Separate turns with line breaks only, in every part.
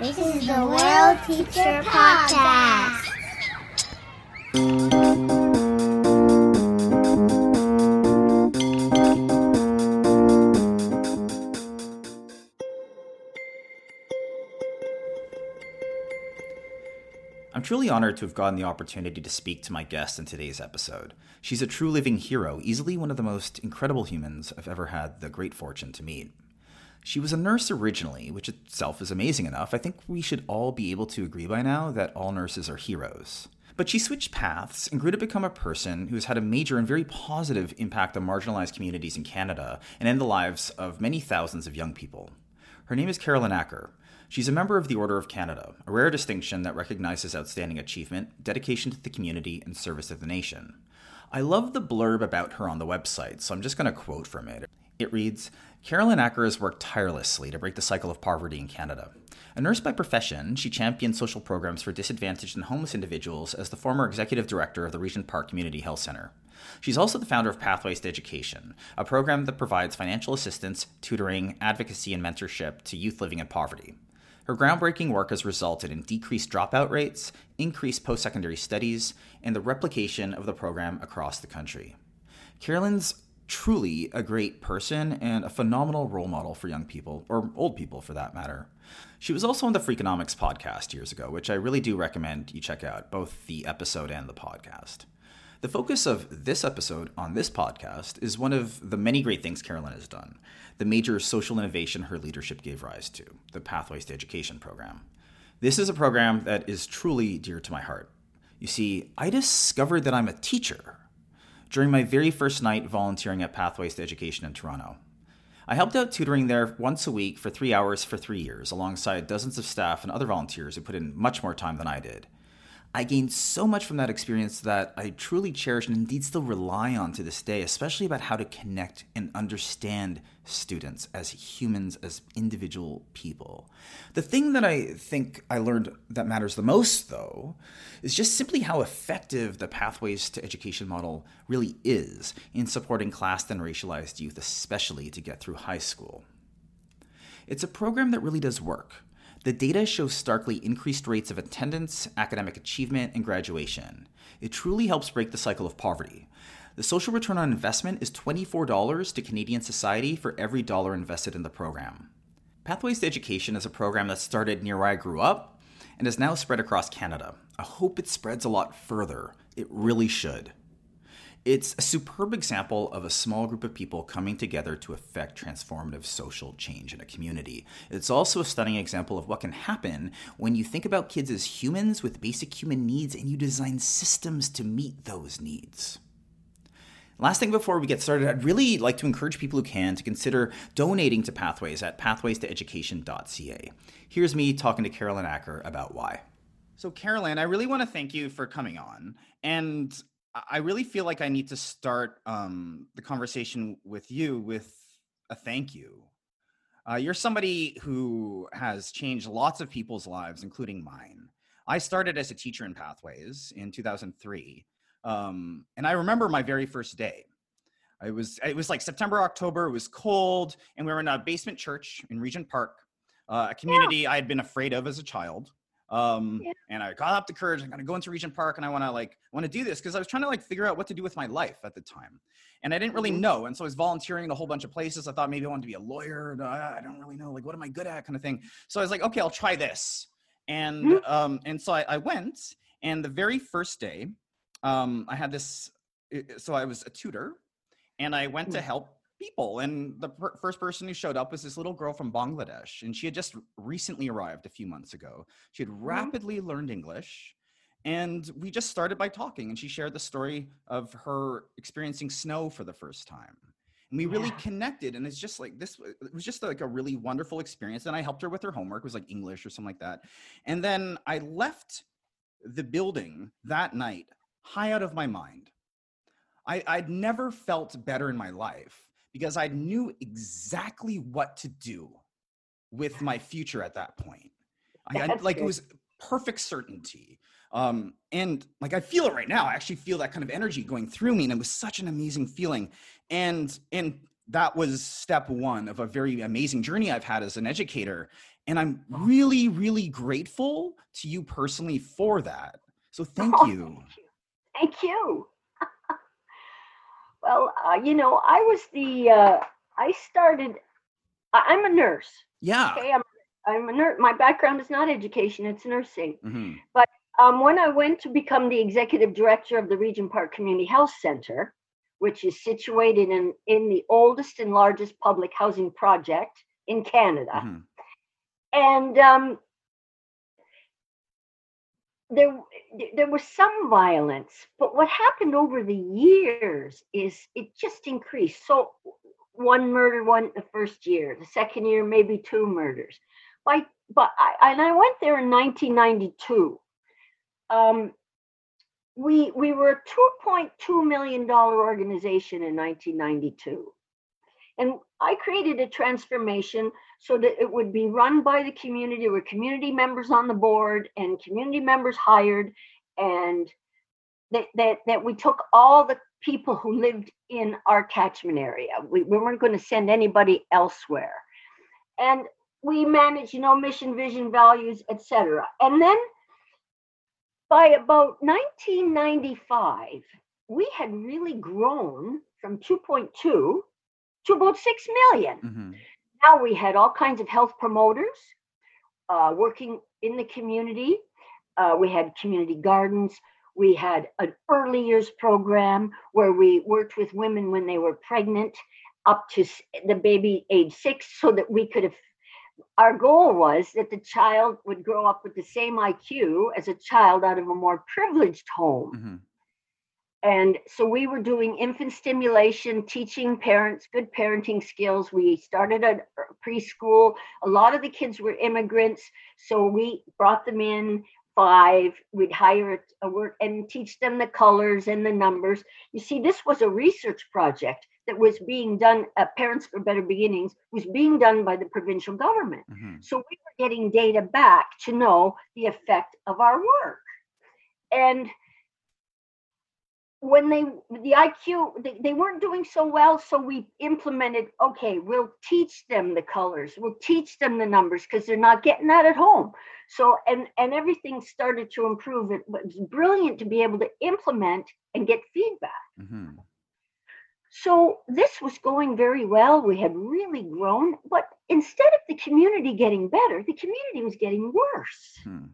This is the World Teacher Podcast.
I'm truly honored to have gotten the opportunity to speak to my guest in today's episode. She's a true living hero, easily one of the most incredible humans I've ever had the great fortune to meet. She was a nurse originally, which itself is amazing enough. I think we should all be able to agree by now that all nurses are heroes. But she switched paths and grew to become a person who has had a major and very positive impact on marginalized communities in Canada and in the lives of many thousands of young people. Her name is Carolyn Acker. She's a member of the Order of Canada, a rare distinction that recognizes outstanding achievement, dedication to the community, and service to the nation. I love the blurb about her on the website, so I'm just going to quote from it. It reads Carolyn Acker has worked tirelessly to break the cycle of poverty in Canada. A nurse by profession, she championed social programs for disadvantaged and homeless individuals as the former executive director of the Regent Park Community Health Center. She's also the founder of Pathways to Education, a program that provides financial assistance, tutoring, advocacy, and mentorship to youth living in poverty. Her groundbreaking work has resulted in decreased dropout rates, increased post secondary studies, and the replication of the program across the country. Carolyn's truly a great person and a phenomenal role model for young people, or old people for that matter. She was also on the Freakonomics podcast years ago, which I really do recommend you check out, both the episode and the podcast. The focus of this episode on this podcast is one of the many great things Carolyn has done the major social innovation her leadership gave rise to, the Pathways to Education program. This is a program that is truly dear to my heart. You see, I discovered that I'm a teacher during my very first night volunteering at Pathways to Education in Toronto. I helped out tutoring there once a week for three hours for three years, alongside dozens of staff and other volunteers who put in much more time than I did. I gained so much from that experience that I truly cherish and indeed still rely on to this day, especially about how to connect and understand students as humans, as individual people. The thing that I think I learned that matters the most, though, is just simply how effective the Pathways to Education model really is in supporting classed and racialized youth, especially to get through high school. It's a program that really does work. The data shows starkly increased rates of attendance, academic achievement, and graduation. It truly helps break the cycle of poverty. The social return on investment is $24 to Canadian society for every dollar invested in the program. Pathways to Education is a program that started near where I grew up and is now spread across Canada. I hope it spreads a lot further. It really should. It's a superb example of a small group of people coming together to effect transformative social change in a community. It's also a stunning example of what can happen when you think about kids as humans with basic human needs and you design systems to meet those needs. Last thing before we get started, I'd really like to encourage people who can to consider donating to Pathways at pathwaystoeducation.ca. Here's me talking to Carolyn Acker about why. So, Carolyn, I really want to thank you for coming on. And I really feel like I need to start um, the conversation with you with a thank you. Uh, you're somebody who has changed lots of people's lives, including mine. I started as a teacher in Pathways in 2003, um, and I remember my very first day. It was it was like September, October. It was cold, and we were in a basement church in Regent Park, uh, a community yeah. I had been afraid of as a child. Um, yeah. and I got up the courage. I'm gonna go into Regent Park, and I want to like want to do this because I was trying to like figure out what to do with my life at the time, and I didn't really mm-hmm. know. And so I was volunteering in a whole bunch of places. I thought maybe I wanted to be a lawyer. I don't really know. Like, what am I good at? Kind of thing. So I was like, okay, I'll try this. And mm-hmm. um, and so I, I went, and the very first day, um, I had this. So I was a tutor, and I went to help people. And the per- first person who showed up was this little girl from Bangladesh. And she had just recently arrived a few months ago. She had mm-hmm. rapidly learned English. And we just started by talking. And she shared the story of her experiencing snow for the first time. And we really yeah. connected. And it's just like this, it was just like a really wonderful experience. And I helped her with her homework, it was like English or something like that. And then I left the building that night high out of my mind. I, I'd never felt better in my life because I knew exactly what to do with my future at that point. I, I like good. it was perfect certainty. Um, and like I feel it right now. I actually feel that kind of energy going through me, and it was such an amazing feeling. And and that was step one of a very amazing journey I've had as an educator. And I'm really, really grateful to you personally for that. So thank
Oh,
you.
Thank you. Well, uh, you know, I was the, uh, I started, I- I'm a nurse.
Yeah.
Okay. I'm, I'm a nurse. My background is not education, it's nursing.
hmm
Um, when I went to become the executive director of the Regent Park Community Health Center, which is situated in, in the oldest and largest public housing project in Canada,
hmm
and um, there there was some violence, but what happened over the years is it just increased. So one murder one the first year, the second year maybe two murders. By but I and I went there in 1992. Um, we we were a 2.2 million dollar organization in 1992. And I created a transformation so that it would be run by the community. with community members on the board and community members hired, and that that, that we took all the people who lived in our catchment area. We, we weren't going to send anybody elsewhere. And we managed, you know, mission, vision, values, etc. And then by about 1995, we had really grown from 2.2 to about 6 million
hmm
now we had all kinds of health promoters uh, working in the community. Uh, we had community gardens. We had an early years program where we worked with women when they were pregnant up to the baby age six so that we could have. Our goal was that the child would grow up with the same IQ as a child out of a more privileged home.
hmm
And so we were doing infant stimulation, teaching parents good parenting skills. We started a preschool. A lot of the kids were immigrants. So we brought them in five. We'd hire a, a work and teach them the colors and the numbers. You see, this was a research project that was being done at Parents for Better Beginnings, was being done by the provincial government.
hmm
So we were getting data back to know the effect of our work. And when they the IQ they, they weren't doing so well, so we implemented, okay, we'll teach them the colors, we'll teach them the numbers because they're not getting that at home. So and and everything started to improve. It was brilliant to be able to implement and get feedback.
hmm
So this was going very well. We had really grown, but instead of the community getting better, the community was getting worse.
hmm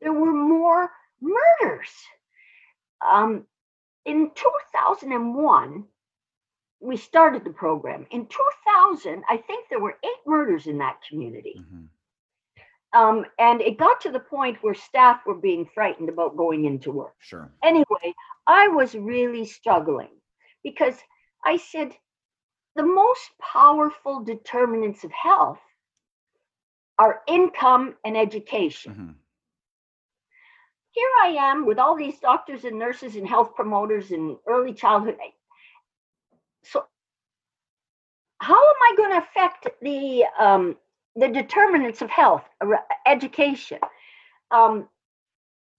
There were more murders. Um, in 2001, we started the program. In 2000, I think there were eight murders in that community.
hmm
Um, and it got to the point where staff were being frightened about going into work
Sure.
anyway, I was really struggling because I said the most powerful determinants of health are income and education.
hmm
Here I am with all these doctors and nurses and health promoters and early childhood. So, how am I going to affect the um, the determinants of health, education? Um,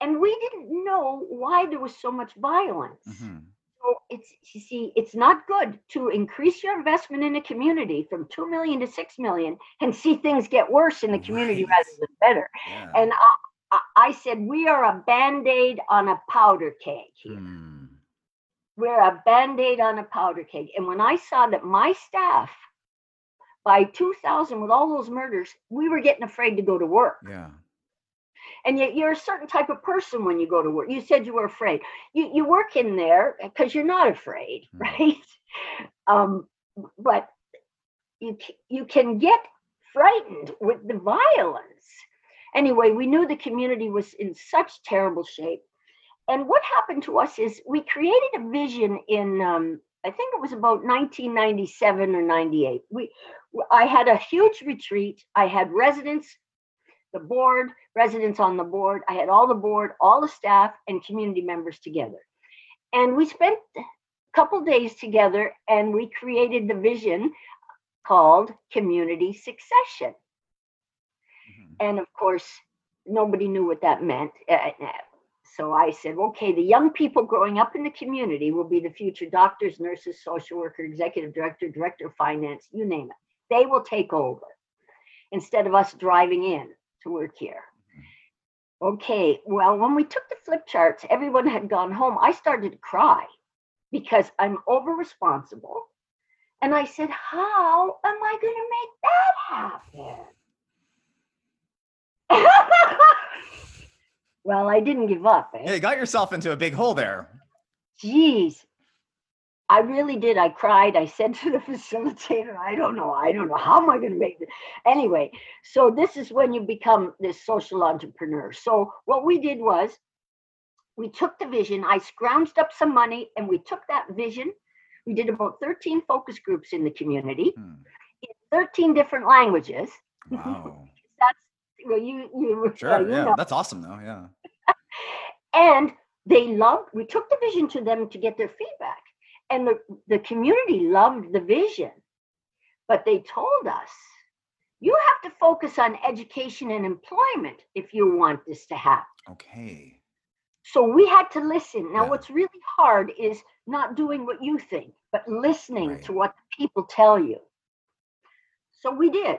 and we didn't know why there was so much violence.
hmm
So it's you see, it's not good to increase your investment in a community from two million to six million and see things get worse in the community
Right.
rather than better.
Yeah.
And I, I, said we are a band-aid on a powder keg here.
Mm.
We're a band-aid on a powder keg. And when I saw that my staff by 2000 with all those murders, we were getting afraid to go to work.
Yeah.
and yet you're a certain type of person when you go to work. You said you were afraid. You you work in there because you're not afraid,
Hmm.
right? Um, but you you can get frightened with the violence. Anyway, we knew the community was in such terrible shape, and what happened to us is we created a vision in. Um, I think it was about 1997 or 98. We, I had a huge retreat. I had residents the board, residents on the board. I had all the board, all the staff, and community members together. And we spent a couple days together and we created the vision called community succession. And of course, nobody knew what that meant. Uh, uh, So I said, okay, the young people growing up in the community will be the future doctors, nurses, social worker, executive director, director of finance, you name it. They will take over instead of us driving in to work here. Okay, well, when we took the flip charts, everyone had gone home. I started to cry because I'm over responsible. And I said, How am I going to make that happen? well, I didn't give up. Eh?
Yeah, you got yourself into a big hole there.
Jeez. I really did. I cried. I said to the facilitator, I don't know. I don't know. How am I going to make this? Anyway, so this is when you become this social entrepreneur. So what we did was we took the vision, I scrounged up some money, and we took that vision. We did about 13 focus groups in the community
Hmm.
in 13 different languages.
Wow.
Well, you you, uh,
Sure.
you
Yeah.
know.
That's awesome though. Yeah.
and they loved we took the vision to them to get their feedback and the, the community loved the vision but they told us you have to focus on education and employment if you want this to happen
Okay.
so we had to listen now
Yeah.
what's really hard is not doing what you think but listening
Right.
to what people tell you so we did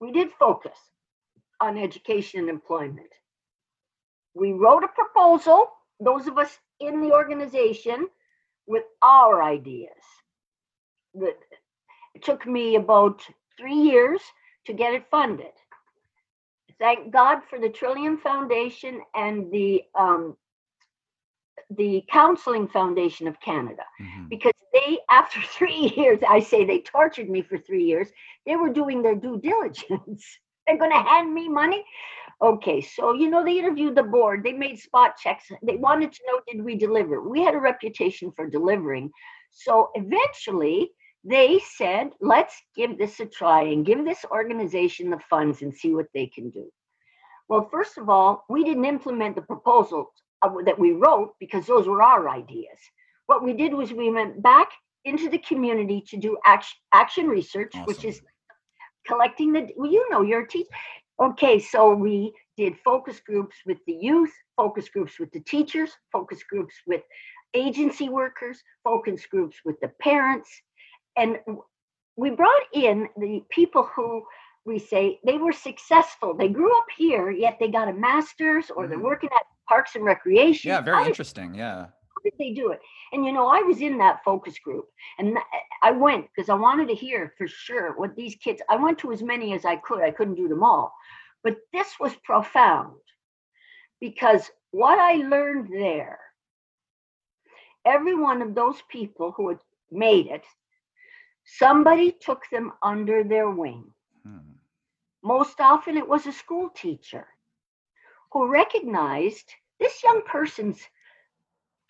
we did focus on education and employment. We wrote a proposal those of us in the organization with our ideas. It took me about three years to get it funded. Thank god for the trillium foundation and the um, the counseling foundation of canada.
Mhm.
because they after three years i say they tortured me for three years they were doing their due diligence they're going to hand me money? Okay so you know they interviewed the board they made spot checks they wanted to know did we deliver? We had a reputation for delivering. So eventually they said let's give this a try and give this organization the funds and see what they can do. Well first of all we didn't implement the proposals that we wrote because those were our ideas. What we did was we went back into the community to do action, action research, which is collecting the, well, you know, you're a teacher. Okay, so we did focus groups with the youth, focus groups with the teachers, focus groups with agency workers, focus groups with the parents. And we brought in the people who we say they were successful. They grew up here, yet they got a master's or they're
Mhm.
working at Parks and Recreation.
Yeah. Very interesting. Yeah.
Did they do it? And you know, I was in that focus group and I went because I wanted to hear for sure what these kids, I went to as many as I could. I couldn't do them all. But this was profound because what I learned there, every one of those people who had made it, somebody took them under their wing.
Hmm.
Most often it was a school teacher who recognized this young person's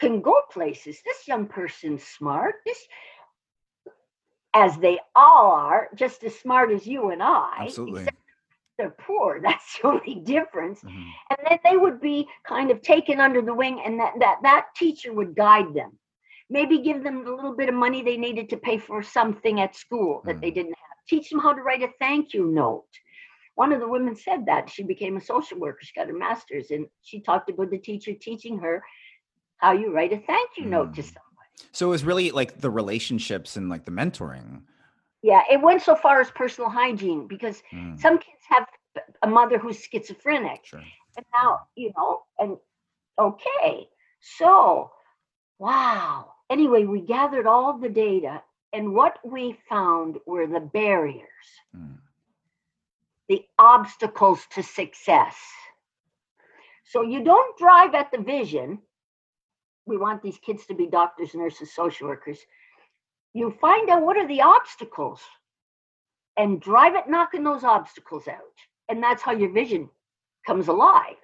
can go places. This young person's smart. This as they all are, just as smart as you and I.
Absolutely.
They're poor. That's the only difference.
Mhm.
And then they would be kind of taken under the wing, and that that that teacher would guide them. Maybe give them a little bit of money they needed to pay for something at school that they
Mm.
didn't have. Teach them how to write a thank you note. One of the women said that she became a social worker. She got her master's, and she talked about the teacher teaching her how you write a thank you note to
Mm.
someone.
So it was really like the relationships and like the mentoring.
Yeah, it went so far as personal hygiene because
Mm,
some kids have a mother who's schizophrenic.
Sure.
And now, you know, and okay, so wow. Anyway, we gathered all the data, and what we found were the barriers,
Mm.
the obstacles to success. So you don't drive at the vision. We want these kids to be doctors, nurses, social workers. You find out what are the obstacles and drive it knocking those obstacles out. And that's how your vision comes alive.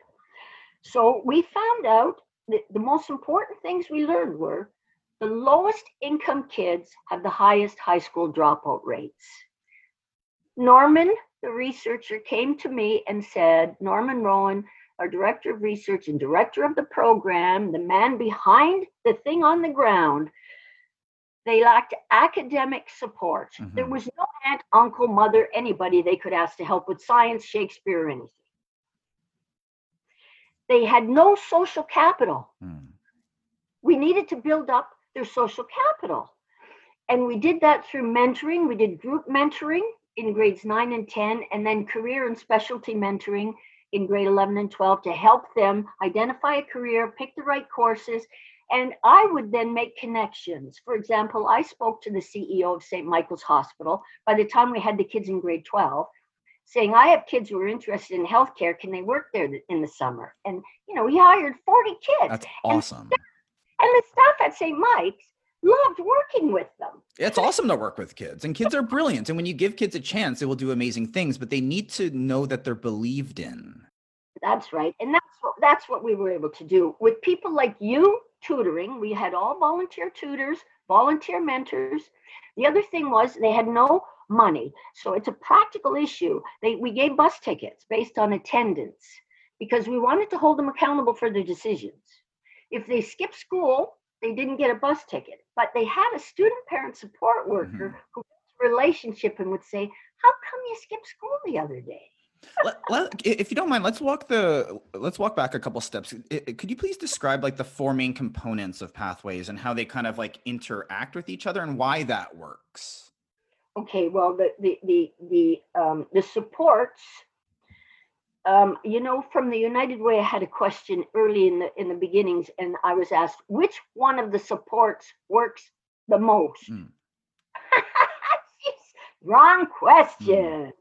So we found out that the most important things we learned were the lowest income kids have the highest high school dropout rates. Norman, the researcher, came to me and said, Norman Rowan, our director of research and director of the program, the man behind the thing on the ground, they lacked academic support. There
Mhm.
was no aunt, uncle, mother, anybody they could ask to help with science, Shakespeare, or anything. they had no social capital.
Mm.
We needed to build up their social capital. And we did that through mentoring. We did group mentoring in grades nine and 10, and then career and specialty mentoring in grade 11 and 12 to help them identify a career, pick the right courses. And I would then make connections. For example, I spoke to the CEO of St. Michael's Hospital by the time we had the kids in grade 12, saying, I have kids who are interested in healthcare. Can they work there in the summer? And, you know, he hired 40 kids.
That's awesome.
And the staff at St. Mike's loved working with them.
It's awesome to work with kids, and kids are brilliant. And when you give kids a chance, they will do amazing things, but they need to know that they're believed in.
That's right. And that's what that's what we were able to do. With people like you tutoring, we had all volunteer tutors, volunteer mentors. The other thing was they had no money. So it's a practical issue. They we gave bus tickets based on attendance because we wanted to hold them accountable for their decisions. If they skipped school, they didn't get a bus ticket, but they had a student parent support worker mm-hmm. who relationship and would say, "How come you skipped school the other day?"
let, let, if you don't mind, let's walk the let's walk back a couple steps. Could you please describe like the four main components of pathways and how they kind of like interact with each other and why that works?
Okay, well, the the the the um, the supports. Um, you know, from the United Way, I had a question early in the in the beginnings, and I was asked which one of the supports works the most. Mm. Wrong question. Mm.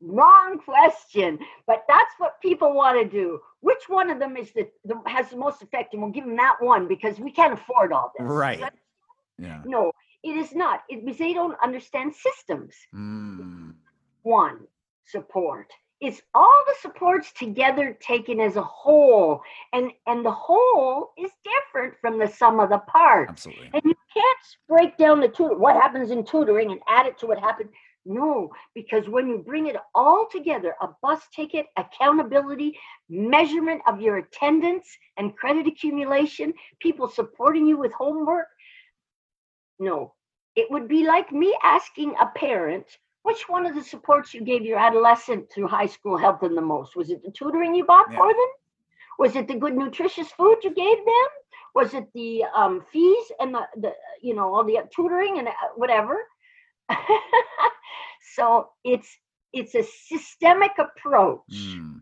Wrong question, but that's what people want to do. Which one of them is the, the has the most effect, and we'll give them that one because we can't afford all this.
Right. yeah.
No, it is not. It because they don't understand systems.
Mm.
One support. It's all the supports together taken as a whole, and and the whole is different from the sum of the parts.
Absolutely.
And you can't break down the tutor what happens in tutoring and add it to what happened no, because when you bring it all together a bus ticket, accountability, measurement of your attendance and credit accumulation, people supporting you with homework no, it would be like me asking a parent which one of the supports you gave your adolescent through high school helped them the most? Was it the tutoring you bought yeah. for them? Was it the good nutritious food you gave them? Was it the um, fees and the, the you know all the tutoring and uh, whatever? so it's it's a systemic approach.
Mm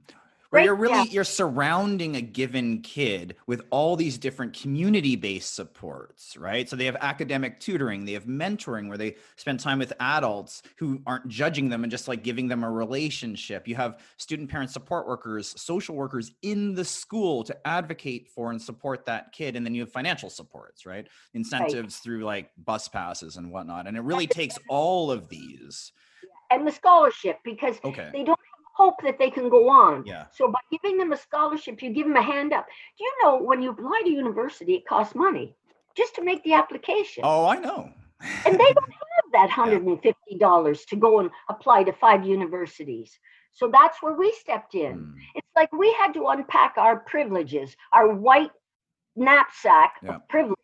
where you're really yeah. you're surrounding a given kid with all these different community-based supports right so they have academic tutoring they have mentoring where they spend time with adults who aren't judging them and just like giving them a relationship you have student parent support workers social workers in the school to advocate for and support that kid and then you have financial supports right incentives right. through like bus passes and whatnot and it really takes all of these
and the scholarship because
okay.
they don't hope that they can go on.
Yeah.
So by giving them a scholarship, you give them a hand up. Do you know when you apply to university, it costs money just to make the application?
Oh, I know.
and they don't have that $150 yeah. to go and apply to five universities. So that's where we stepped in. Mm. It's like we had to unpack our privileges, our white knapsack yeah. of privileges.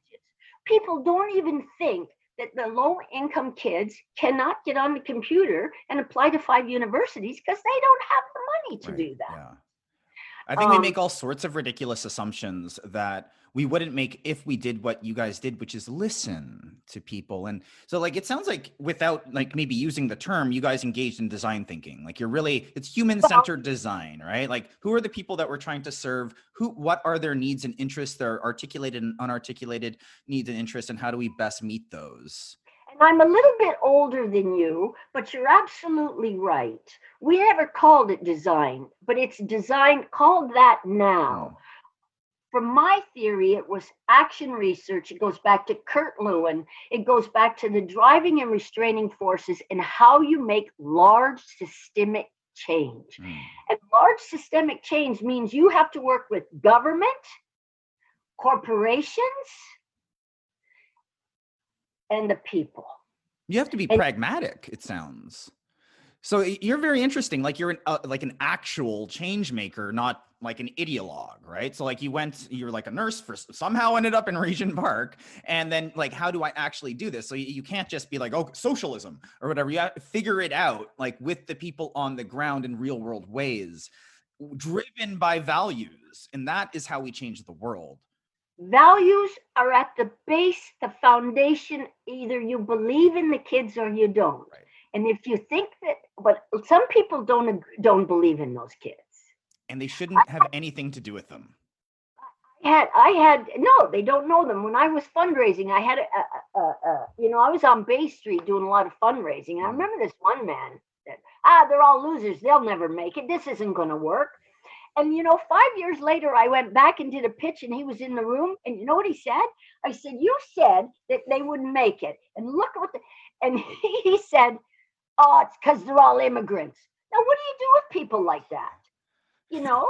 People don't even think that the low income kids cannot get on the computer and apply to five universities because they don't have the money to
right.
do that.
I think um, we make all sorts of ridiculous assumptions that we wouldn't make if we did what you guys did, which is listen to people. And so, like, it sounds like without like maybe using the term, you guys engaged in design thinking. Like, you're really it's human centered design, right? Like, who are the people that we're trying to serve? Who, what are their needs and interests? Their articulated and unarticulated needs and interests, and how do we best meet those?
And I'm a little bit older than you, but you're absolutely right. We never called it design, but it's design called that now. Oh from my theory, it was action research. It goes back to Kurt Lewin. It goes back to the driving and restraining forces and how you make large systemic change. Mm. And large systemic change means you have to work with government, corporations, and the people.
You have to be and, pragmatic, it sounds. So you're very interesting. Like you're an, uh, like an actual change maker, not like an ideologue, right? So like you went, you were like a nurse for somehow ended up in Regent Park, and then like how do I actually do this? So you, you can't just be like oh socialism or whatever. You have to figure it out like with the people on the ground in real world ways. driven by values, and that is how we change the world.
Values are at the base, the foundation. Either you believe in the kids or you don't.
Right.
And if you think that, but some people don't don't believe in those kids.
And they shouldn't have anything to do with them.
I had I had no, they don't know them. When I was fundraising, I had a, a, a, you know I was on Bay Street doing a lot of fundraising, and I
Mhm.
remember this one man said, ah they're all losers, they'll never make it. This isn't going to work. And you know, five years later, I went back and did a pitch, and he was in the room. And you know what he said? I said, "You said that they wouldn't make it, and look at what." The, and he said, "Oh, it's because they're all immigrants." Now, what do you do with people like that? You know.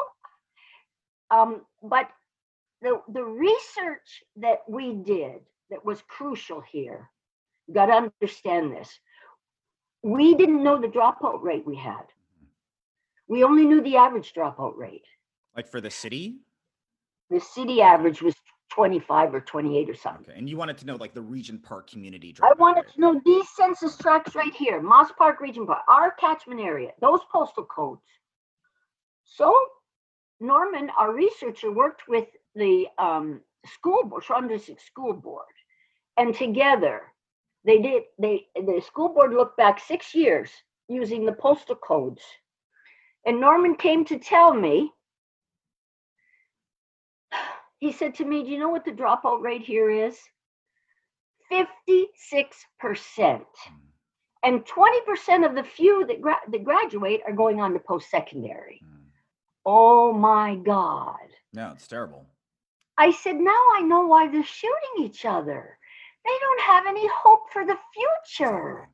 Um, but the the research that we did that was crucial here, you got to understand this. We didn't know the dropout rate we had. We only knew the average dropout rate.
Like for the city?
The city average was 25 or 28 or something.
Okay. And you wanted to know like the Regent Park community
I wanted
rate.
to know these census tracts right here, Moss Park Regent Park, our catchment area, those postal codes. So Norman, our researcher, worked with the um, school board, Sharon District School Board, and together they did. They the school board looked back six years using the postal codes, and Norman came to tell me. He said to me, "Do you know what the dropout rate here is? Fifty-six percent."
Mm.
and 20% of the few that, gra- that graduate are going on to post-secondary
Mm.
oh my god
No, it's terrible.
i said now i know why they're shooting each other they don't have any hope for the future.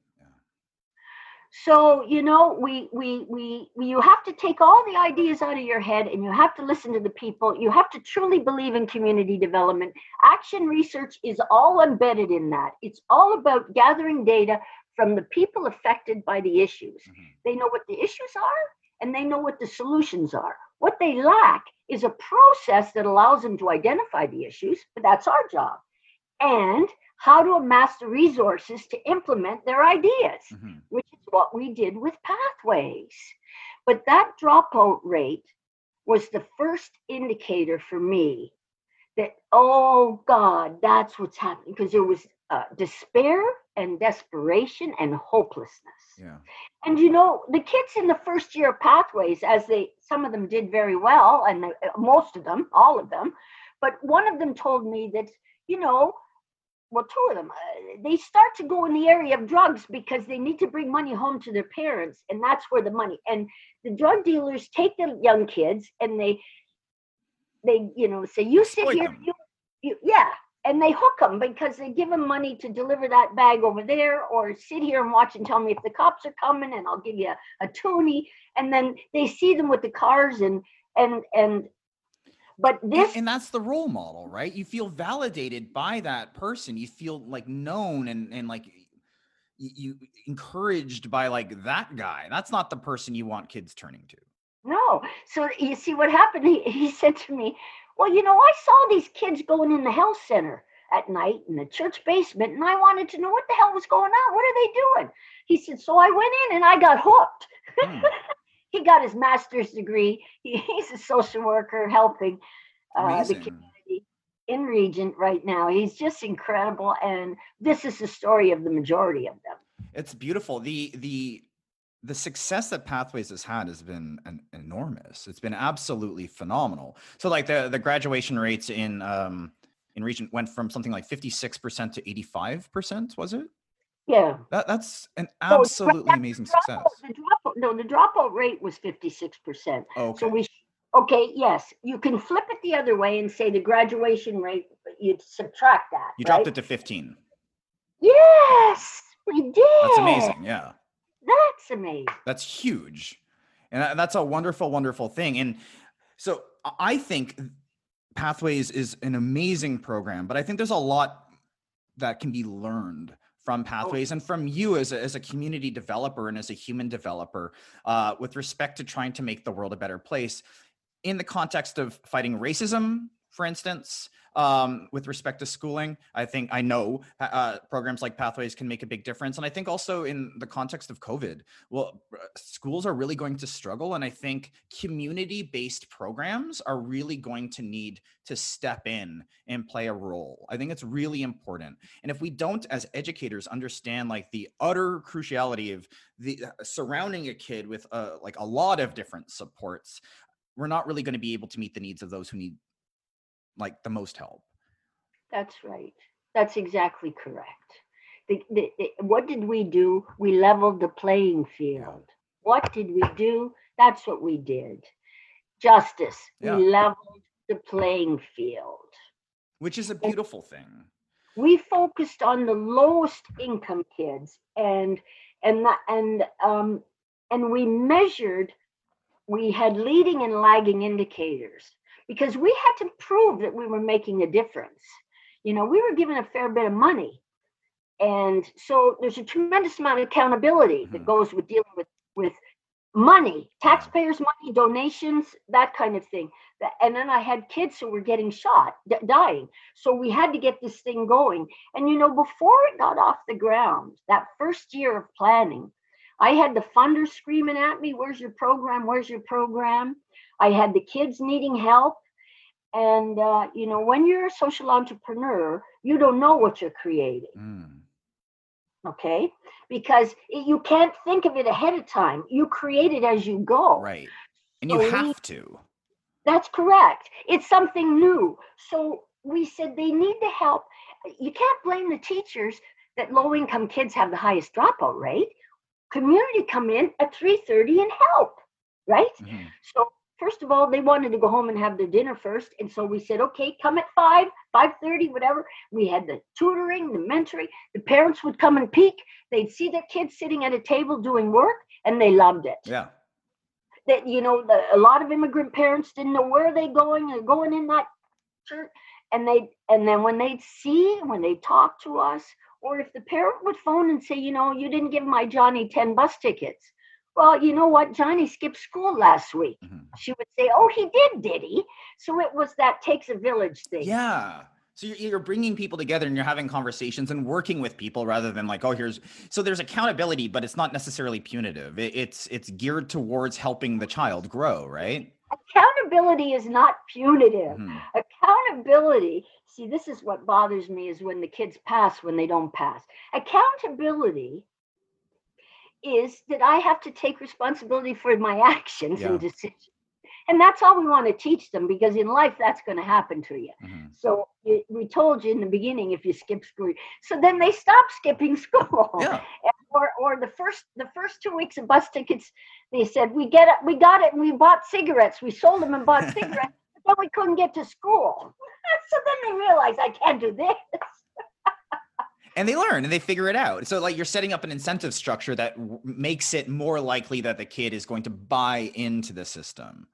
So you know we, we we we you have to take all the ideas out of your head and you have to listen to the people. You have to truly believe in community development. Action research is all embedded in that. It's all about gathering data from the people affected by the issues.
Mhm.
they know what the issues are and they know what the solutions are. What they lack is a process that allows them to identify the issues but that's our job. And how to amass the resources to implement their ideas
Mhm.
which what we did with pathways. But that dropout rate was the first indicator for me that, oh God, that's what's happening. Because there was uh, despair and desperation and hopelessness.
Yeah.
And you know, the kids in the first year of pathways, as they, some of them did very well, and uh, most of them, all of them, but one of them told me that, you know, well, two of them, uh, they start to go in the area of drugs because they need to bring money home to their parents, and that's where the money. And the drug dealers take the young kids and they, they, you know, say, "You sit here, you, you, yeah," and they hook them because they give them money to deliver that bag over there, or sit here and watch and tell me if the cops are coming, and I'll give you a, a toonie. And then they see them with the cars and and and. But this
and, that's the role model, right? You feel validated by that person. You feel like known and and like you encouraged by like that guy. That's not the person you want kids turning to.
No. So you see what happened? He, he said to me, Well, you know, I saw these kids going in the health center at night in the church basement, and I wanted to know what the hell was going on. What are they doing? He said, So I went in and I got hooked.
Hmm.
he got his master's degree. He, he's a social worker helping uh, the community in Regent right now. He's just incredible. And this is the story of the majority of them.
It's beautiful. The the the success that Pathways has had has been an, enormous. It's been absolutely phenomenal. So like the the graduation rates in um in Regent went from something like 56% to 85%, was it?
Yeah.
That that's an
So
absolutely
that's
amazing success.
The no, the dropout rate was 56%.
Okay.
So we, okay, yes, you can flip it the other way and say the graduation rate, you'd subtract that.
you dropped it to 15.
Yes, we did.
That's amazing. Yeah.
That's amazing.
That's huge. And that's a wonderful, wonderful thing. And so I think Pathways is an amazing program, but I think there's a lot that can be learned from Pathways and from you as a, as a community developer and as a human developer uh, with respect to trying to make the world a better place. In the context of fighting racism, for instance, um, with respect to schooling. I think I know uh, programs like Pathways can make a big difference, and I think also in the context of COVID, well, uh, schools are really going to struggle, and I think community-based programs are really going to need to step in and play a role. I think it's really important, and if we don't, as educators, understand like the utter cruciality of the uh, surrounding a kid with uh, like a lot of different supports we're not really going to be able to meet the needs of those who need like the most help.
That's right. That's exactly correct. The, the, the, what did we do? We leveled the playing field. What did we do? That's what we did. Justice. Yeah. We leveled the playing field.
Which is a beautiful thing.
We focused on the lowest income kids and and and um and we measured we had leading and lagging indicators because we had to prove that we were making a difference. You know, we were given a fair bit of money. And so there's a tremendous amount of accountability mm-hmm. that goes with dealing with with money, taxpayers' money, donations, that kind of thing. And then I had kids who were getting shot, d- dying. So we had to get this thing going. And you know, before it got off the ground, that first year of planning, I had the funders screaming at me, Where's your program? Where's your program? I had the kids needing help. And, uh, you know, when you're a social entrepreneur, you don't know what you're creating. Mm. Okay. Because it, you can't think of it ahead of time. You create it as you go.
Right. And you so have we, to.
That's correct. It's something new. So we said they need the help. You can't blame the teachers that low income kids have the highest dropout rate community come in at 3.30 and help right mm-hmm. so first of all they wanted to go home and have their dinner first. And so we said okay come at 5 5.30 whatever. We had the tutoring the mentoring. The parents would come and peek. They'd see their kids sitting at a table doing work and they loved it.
Yeah.
That you know the, a lot of immigrant parents didn't know where they going they're going in that church. And they and then when they'd see when they talk to us or if the parent would phone and say, you know, you didn't give my Johnny 10 bus tickets. Well, you know what? Johnny skipped school last week. Mm-hmm. She would say, oh, he did, did he? So it was that takes a village thing.
Yeah. So you're, you're bringing people together and you're having conversations and working with people rather than like, oh, here's so there's accountability, but it's not necessarily punitive. It, it's it's geared towards helping the child grow, right?
Accountability is not punitive. Mm-hmm. Accountability see this is what bothers me is when the kids pass when they don't pass accountability is that i have to take responsibility for my actions yeah. and decisions and that's all we want to teach them because in life that's going to happen to you mm-hmm. so it, we told you in the beginning if you skip school so then they stop skipping school
yeah.
or or the first the first two weeks of bus tickets they said we get it we got it and we bought cigarettes we sold them and bought cigarettes but then we couldn't get to school so then they realize I can't do this.
And they learn and they figure it out. So like you're setting up an incentive structure that w- makes it more likely that the kid is going to buy into the system.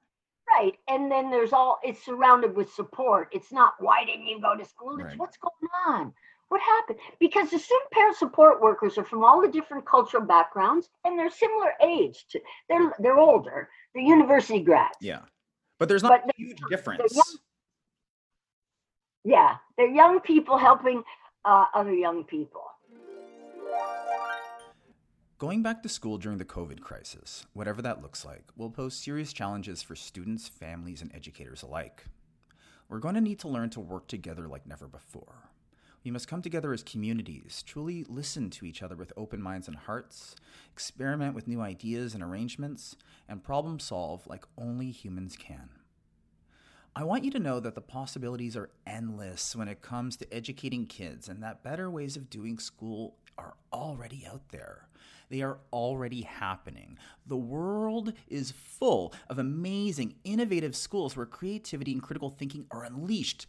Right. And then there's all it's surrounded with support. It's not why didn't you go to school? It's right. what's going on? What happened? Because the student parent support workers are from all the different cultural backgrounds and they're similar age to they're they're older. They're university grads.
Yeah. But there's not but a huge difference.
Young, yeah, they're young people helping uh, other young people.
Going back to school during the COVID crisis, whatever that looks like, will pose serious challenges for students, families, and educators alike. We're going to need to learn to work together like never before. We must come together as communities, truly listen to each other with open minds and hearts, experiment with new ideas and arrangements, and problem solve like only humans can. I want you to know that the possibilities are endless when it comes to educating kids, and that better ways of doing school are already out there. They are already happening. The world is full of amazing, innovative schools where creativity and critical thinking are unleashed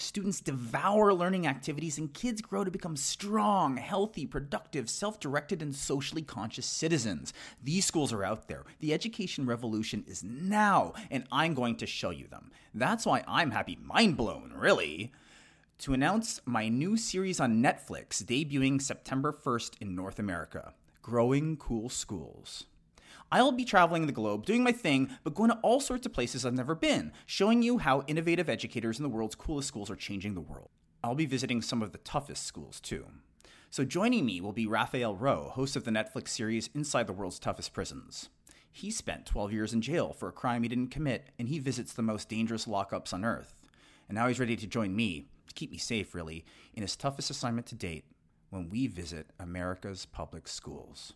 Students devour learning activities and kids grow to become strong, healthy, productive, self directed, and socially conscious citizens. These schools are out there. The education revolution is now, and I'm going to show you them. That's why I'm happy, mind blown, really, to announce my new series on Netflix debuting September 1st in North America Growing Cool Schools. I'll be traveling the globe, doing my thing, but going to all sorts of places I've never been, showing you how innovative educators in the world's coolest schools are changing the world. I'll be visiting some of the toughest schools too. So joining me will be Raphael Rowe, host of the Netflix series Inside the World's Toughest Prisons. He spent 12 years in jail for a crime he didn't commit, and he visits the most dangerous lockups on earth. And now he's ready to join me, to keep me safe really, in his toughest assignment to date when we visit America's public schools.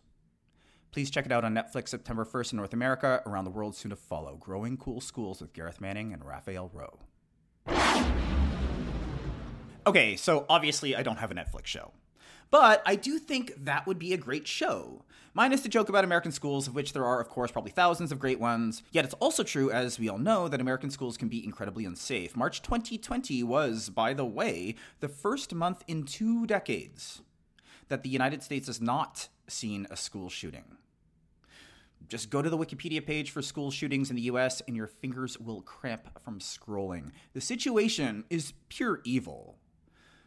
Please check it out on Netflix September 1st in North America, around the world soon to follow. Growing Cool Schools with Gareth Manning and Raphael Rowe. Okay, so obviously I don't have a Netflix show. But I do think that would be a great show. Minus the joke about American schools, of which there are, of course, probably thousands of great ones. Yet it's also true, as we all know, that American schools can be incredibly unsafe. March 2020 was, by the way, the first month in two decades that the United States has not seen a school shooting. Just go to the Wikipedia page for school shootings in the US and your fingers will cramp from scrolling. The situation is pure evil.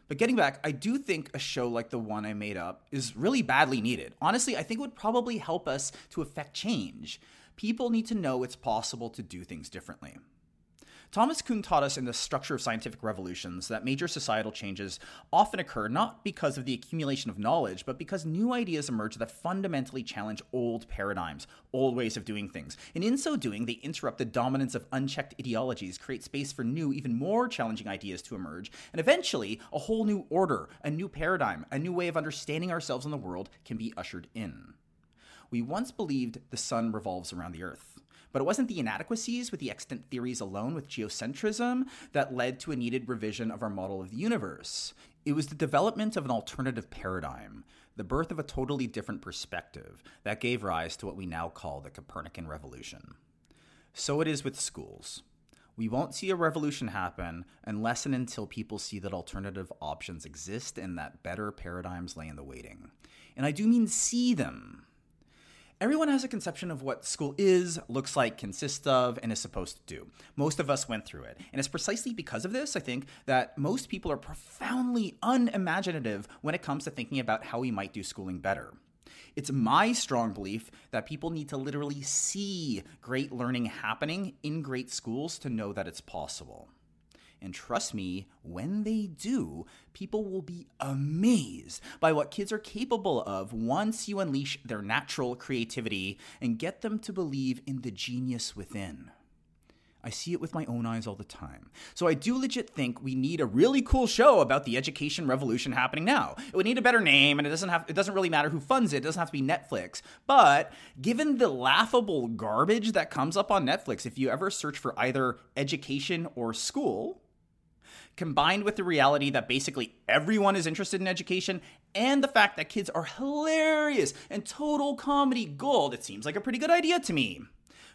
But getting back, I do think a show like the one I made up is really badly needed. Honestly, I think it would probably help us to affect change. People need to know it's possible to do things differently. Thomas Kuhn taught us in the structure of scientific revolutions that major societal changes often occur not because of the accumulation of knowledge, but because new ideas emerge that fundamentally challenge old paradigms, old ways of doing things. And in so doing, they interrupt the dominance of unchecked ideologies, create space for new, even more challenging ideas to emerge, and eventually, a whole new order, a new paradigm, a new way of understanding ourselves and the world can be ushered in. We once believed the sun revolves around the earth. But it wasn't the inadequacies with the extant theories alone with geocentrism that led to a needed revision of our model of the universe. It was the development of an alternative paradigm, the birth of a totally different perspective, that gave rise to what we now call the Copernican revolution. So it is with schools. We won't see a revolution happen unless and until people see that alternative options exist and that better paradigms lay in the waiting. And I do mean see them. Everyone has a conception of what school is, looks like, consists of, and is supposed to do. Most of us went through it. And it's precisely because of this, I think, that most people are profoundly unimaginative when it comes to thinking about how we might do schooling better. It's my strong belief that people need to literally see great learning happening in great schools to know that it's possible. And trust me, when they do, people will be amazed by what kids are capable of once you unleash their natural creativity and get them to believe in the genius within. I see it with my own eyes all the time. So I do legit think we need a really cool show about the education revolution happening now. It would need a better name and it doesn't have it doesn't really matter who funds it. It doesn't have to be Netflix. But given the laughable garbage that comes up on Netflix if you ever search for either education or school, combined with the reality that basically everyone is interested in education and the fact that kids are hilarious and total comedy gold, it seems like a pretty good idea to me.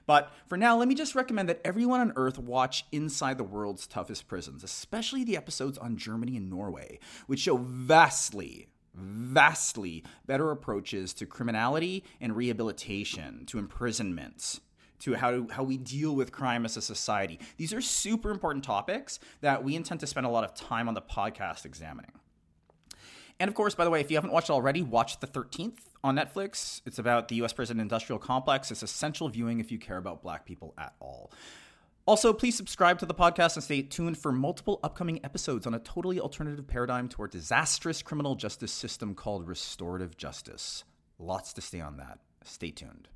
But for now, let me just recommend that everyone on Earth watch Inside the World's Toughest Prisons, especially the episodes on Germany and Norway, which show vastly, vastly better approaches to criminality and rehabilitation, to imprisonment, to how, how we deal with crime as a society. These are super important topics that we intend to spend a lot of time on the podcast examining. And of course, by the way, if you haven't watched it already, watch The 13th on Netflix. It's about the US prison industrial complex. It's essential viewing if you care about black people at all. Also, please subscribe to the podcast and stay tuned for multiple upcoming episodes on a totally alternative paradigm to our disastrous criminal justice system called restorative justice. Lots to stay on that. Stay tuned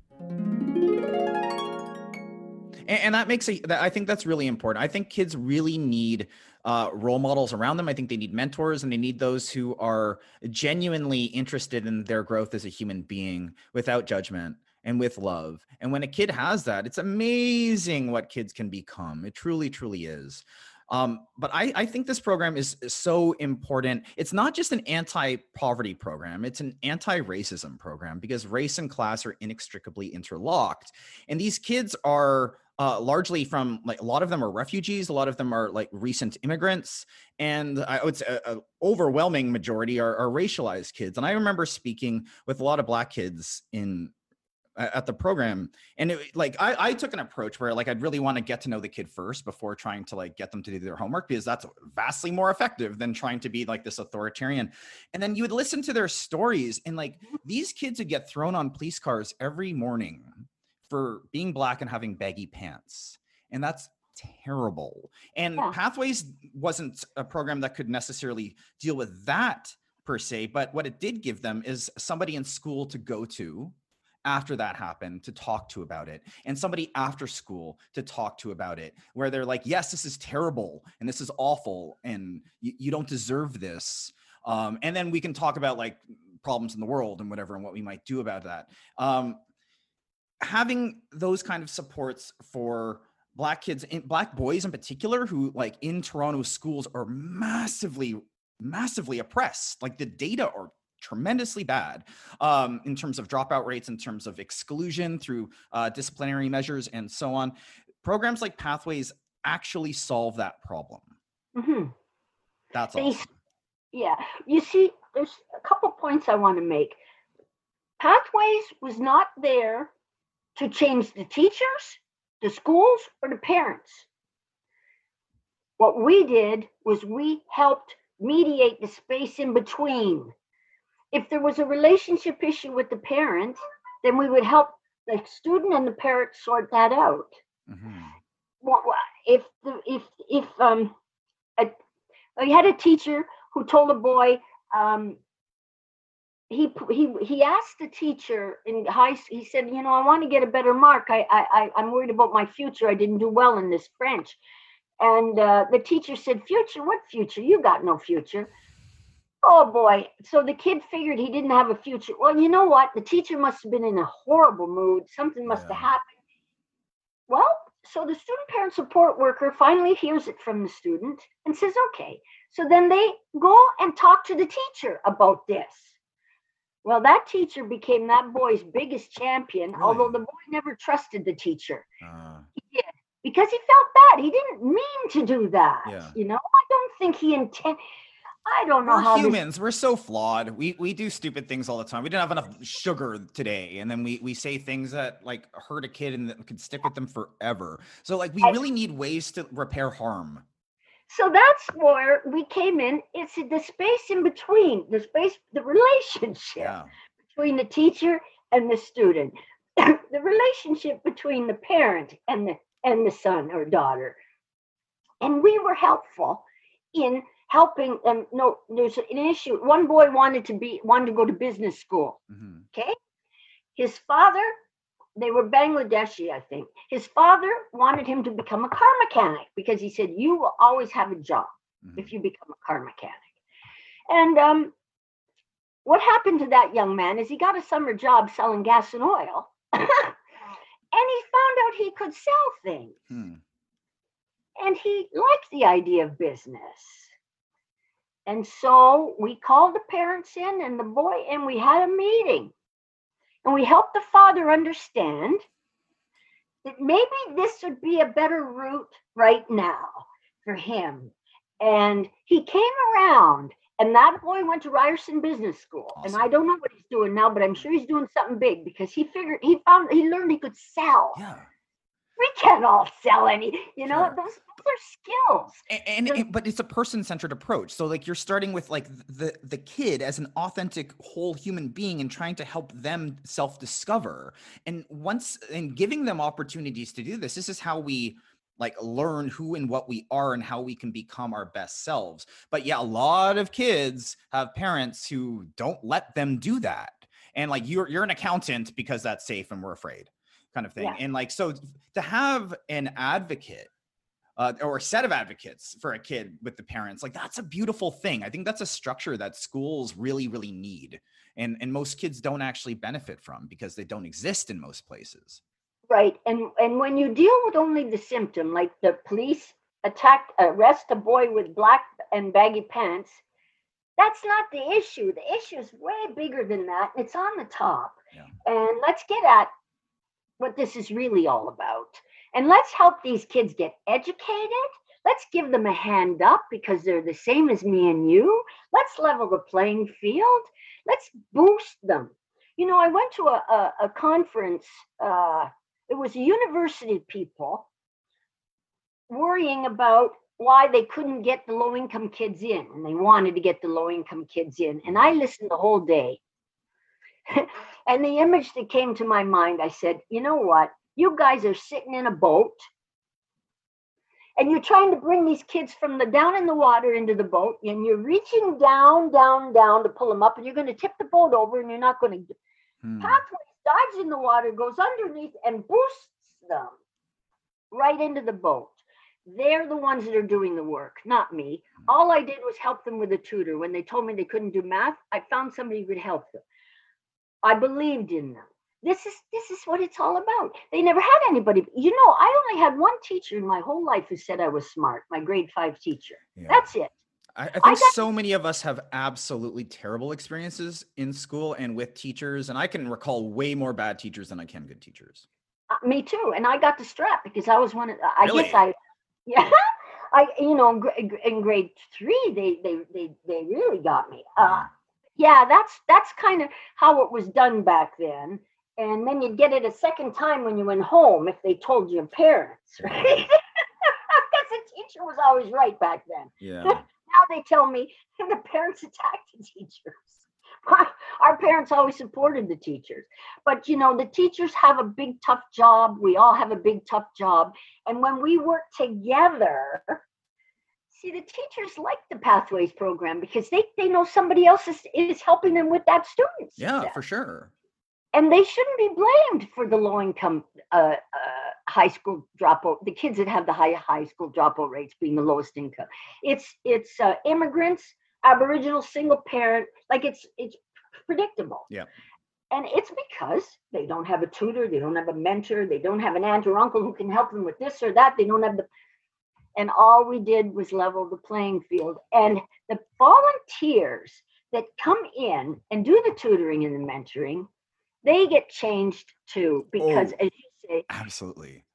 and, and that makes a i think that's really important. I think kids really need uh, role models around them. I think they need mentors and they need those who are genuinely interested in their growth as a human being without judgment and with love. And when a kid has that it's amazing what kids can become. It truly truly is. Um, but I, I, think this program is, is, so important. It's not just an anti poverty program, it's an anti racism program because race and class are inextricably interlocked. And these kids are uh, largely from like a lot of them are refugees, a lot of them are like recent immigrants, and I would say an overwhelming majority are, are racialized kids. And I remember speaking with a lot of black kids in at the program and it, like I, I took an approach where like i'd really want to get to know the kid first before trying to like get them to do their homework because that's vastly more effective than trying to be like this authoritarian and then you would listen to their stories and like these kids would get thrown on police cars every morning for being black and having baggy pants. And that's terrible. And
Yeah.
Pathways wasn't a program that could necessarily deal with that per se, but what it did give them is somebody in school to go to after that happened to talk to about it and somebody after school to talk to about it where they're like yes this is terrible and this is awful and you, you don't deserve this um, and then we can talk about like problems in the world and whatever and what we might do about that um, having those kind of supports for black kids in black boys in particular who like in toronto schools are massively massively oppressed like the data are tremendously bad um, in terms of dropout rates in terms of exclusion through uh, disciplinary measures and so on programs like pathways actually solve that problem
Mhm.
that's
They-
awesome.
Yeah. You see, there's a couple points I want to make. Pathways was not there to change the teachers, the schools, or the parents. What we did was we helped mediate the space in between. If there was a relationship issue with the parent, then we would help the student and the parent sort that out
Mhm.
what- if the if if um a, I had a teacher who told a boy um he he he asked the teacher in high s- he said you know I want to get a better mark. I I I- I'm worried about my future. I didn't do well in this French. And uh, the teacher said future? What future? You got no future. Oh boy. So the kid figured he didn't have a future. Well you know what? The teacher must have been in a horrible mood. Something must
Yeah.
have happened. Well, so the student parent support worker finally hears it from the student and says, okay. So then they go and talk to the teacher about this. Well, that teacher became that boy's biggest champion, although the boy never trusted the teacher
Uh,
because he felt bad. He didn't mean to do that.
Yeah.
You know, I don't think he intend. I don't know how
we're
this
humans we're so flawed we we do stupid things all the time we didn't have enough sugar today and then we we say things that like hurt a kid and that could stick with them forever so like we really need ways to repair harm
So that's where we came in. It's the space in between, the space, the relationship.
yeah
between the teacher and the student the relationship between the parent and the and the son or daughter and we were helpful in helping them no there's an issue one boy wanted to be wanted to go to business school
Mhm.
his father they were bangladeshi i think his father wanted him to become a car mechanic because he said you will always have a job
Mhm.
if you become a car mechanic. And um, what happened to that young man is he got a summer job selling gas and oil, and he found out he could sell things,
Hmm.
and he liked the idea of business. And so we called the parents in and the boy, and we had a meeting, and we helped the father understand that maybe this would be a better route right now for him. And he came around, and that boy went to Ryerson Business School. And I don't know what he's doing now, but I'm sure he's doing something big because he figured he found he learned he could sell.
yeah
We can't all sell any, you know,
Sure.
those, those are skills.
And,
The-
but it's a person-centered approach. So like you're starting with like the the kid as an authentic whole human being and trying to help them self-discover. And once and giving them opportunities to do this this is how we like learn who and what we are and how we can become our best selves. But yeah a lot of kids have parents who don't let them do that. And like you're you're an accountant because that's safe and we're afraid kind of thing
Yeah.
and like so to have an advocate uh, or a set of advocates for a kid with the parents like that's a beautiful thing i think that's a structure that schools really really need and and most kids don't actually benefit from because they don't exist in most places
Right. And and when you deal with only the symptom, like the police attacked arrest a boy with black and baggy pants, that's not the issue. The issue is way bigger than that. It's on the top.
Yeah.
And let's get at what this is really all about. And let's help these kids get educated. Let's give them a hand up because they're the same as me and you. Let's level the playing field. Let's boost them. You know, I went to a, a, a conference, uh, it was university people worrying about why they couldn't get the low income kids in and they wanted to get the low income kids in. And I listened the whole day. and the image that came to my mind, I said, you know what? You guys are sitting in a boat and you're trying to bring these kids from the down in the water into the boat and you're reaching down down down to pull them up and you're going to tip the boat over and you're not going to
Hmm.
pathways dives in the water goes underneath and boosts them right into the boat. They're the ones that are doing the work not me. All i did was help them with a tutor. When they told me they couldn't do math i found somebody who could help them i believed in them this is this is what it's all about they never had anybody you know i only had one teacher in my whole life who said i was smart my grade five teacher
Yeah.
that's it
I, I think
got-
so many of us have absolutely terrible experiences in school and with teachers, and I can recall way more bad teachers than I can good teachers.
Uh, me too. And I got the strap because I was one of. I
Really?
guess I, yeah, I you know in, in grade three they they they they really got me. Uh, yeah, that's that's kind of how it was done back then. And then you'd get it a second time when you went home if they told your parents, right? Because the teacher was always right back then.
Yeah.
Now they tell me the parents attacked the teachers. Our parents always supported the teachers. But you know, the teachers have a big tough job. We all have a big tough job. And when we work together, see the teachers like the pathways program because they, they know somebody else is, is helping them with that student.
Yeah, for sure.
and they shouldn't be blamed for the low income uh, uh, high school dropout the kids that have the high high school dropout rates being the lowest income it's it's uh, immigrants aboriginal single parent like it's it's predictable
Yeah.
and it's because they don't have a tutor they don't have a mentor they don't have an aunt or uncle who can help them with this or that they don't have the and all we did was level the playing field and the volunteers that come in and do the tutoring and the mentoring they get changed too because
Oh.
as you say
Absolutely.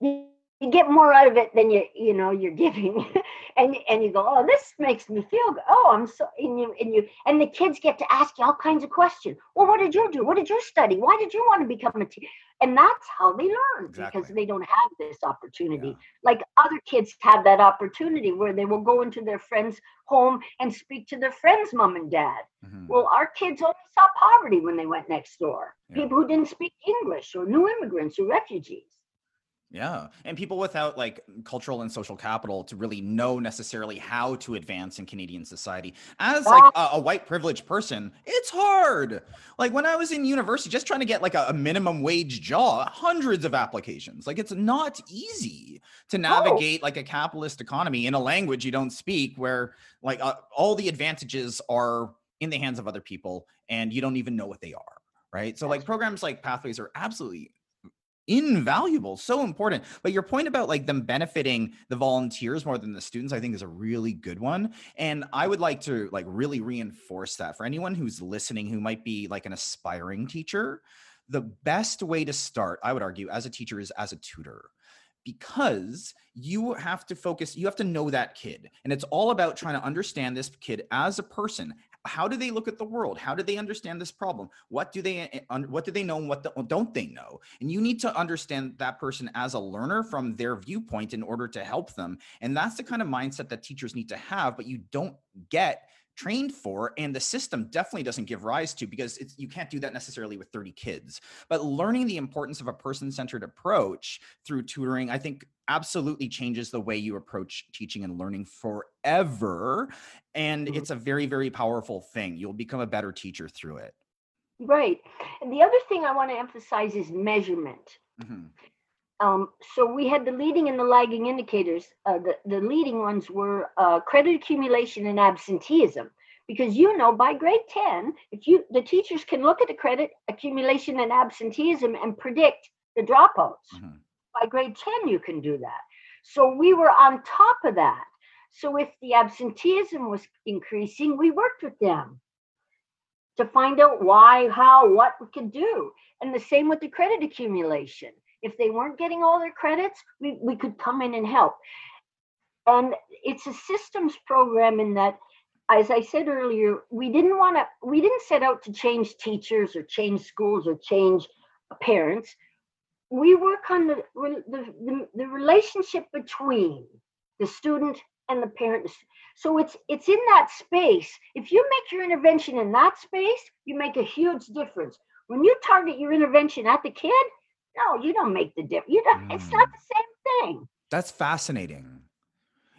you, you get more out of it than you you know you're giving and and you go oh this makes me feel good oh i'm so and you and you and the kids get to ask you all kinds of questions well what did you do what did you study why did you want to become a teacher and that's how they learn because they don't have this opportunity
Yeah.
like other kids have that opportunity where they will go into their friend's home and speak to their friend's mom and dad
Mhm.
well, our kids only saw poverty when they went next door.
Yeah.
People who didn't speak English or new immigrants or refugees.
Yeah. And people without like cultural and social capital to really know necessarily how to advance in Canadian society. As like a, a white privileged person, it's hard. Like when I was in university, just trying to get like a, a minimum wage job, hundreds of applications. Like it's not easy to navigate like a capitalist economy in a language you don't speak where like uh, all the advantages are in the hands of other people and you don't even know what they are. Right. So like programs like Pathways are absolutely invaluable so important. But your point about like them benefiting the volunteers more than the students i think is a really good one. And i would like to like really reinforce that for anyone who's listening who might be like an aspiring teacher the best way to start i would argue as a teacher is as a tutor. Because you have to focus you have to know that kid. And it's all about trying to understand this kid as a person how do they look at the world? How do they understand this problem? What do they eh, what do they know and what the- don't they know? And you need to understand that person as a learner from their viewpoint in order to help them. And that's the kind of mindset that teachers need to have but you don't get trained for and the system definitely doesn't give rise to because it's you can't do that necessarily with 30 kids but learning the importance of a person-centered approach through tutoring i think absolutely changes the way you approach teaching and learning forever and
Mhm.
it's a very very powerful thing you'll become a better teacher through it
Right. And the other thing I want to emphasize is measurement.
Mhm.
Um, so we had the leading and the lagging indicators. Uh, the, the leading ones were uh, credit accumulation and absenteeism. Because you know, by grade 10, if you the teachers can look at the credit accumulation and absenteeism and predict the dropouts.
Mhm.
By grade 10, you can do that. So we were on top of that. So if the absenteeism was increasing, we worked with them to find out why, how, what we could do. And the same with the credit accumulation. If they weren't getting all their credits, we, we could come in and help. And it's a systems program in that, as I said earlier, we didn't want to, we didn't set out to change teachers or change schools or change parents. We work on the, the, the, the relationship between the student and the parent. So it's it's in that space. If you make your intervention in that space, you make a huge difference. When you target your intervention at the kid, no, you don't make the difference. You don't. It's not
Mm.
the same thing.
That's fascinating.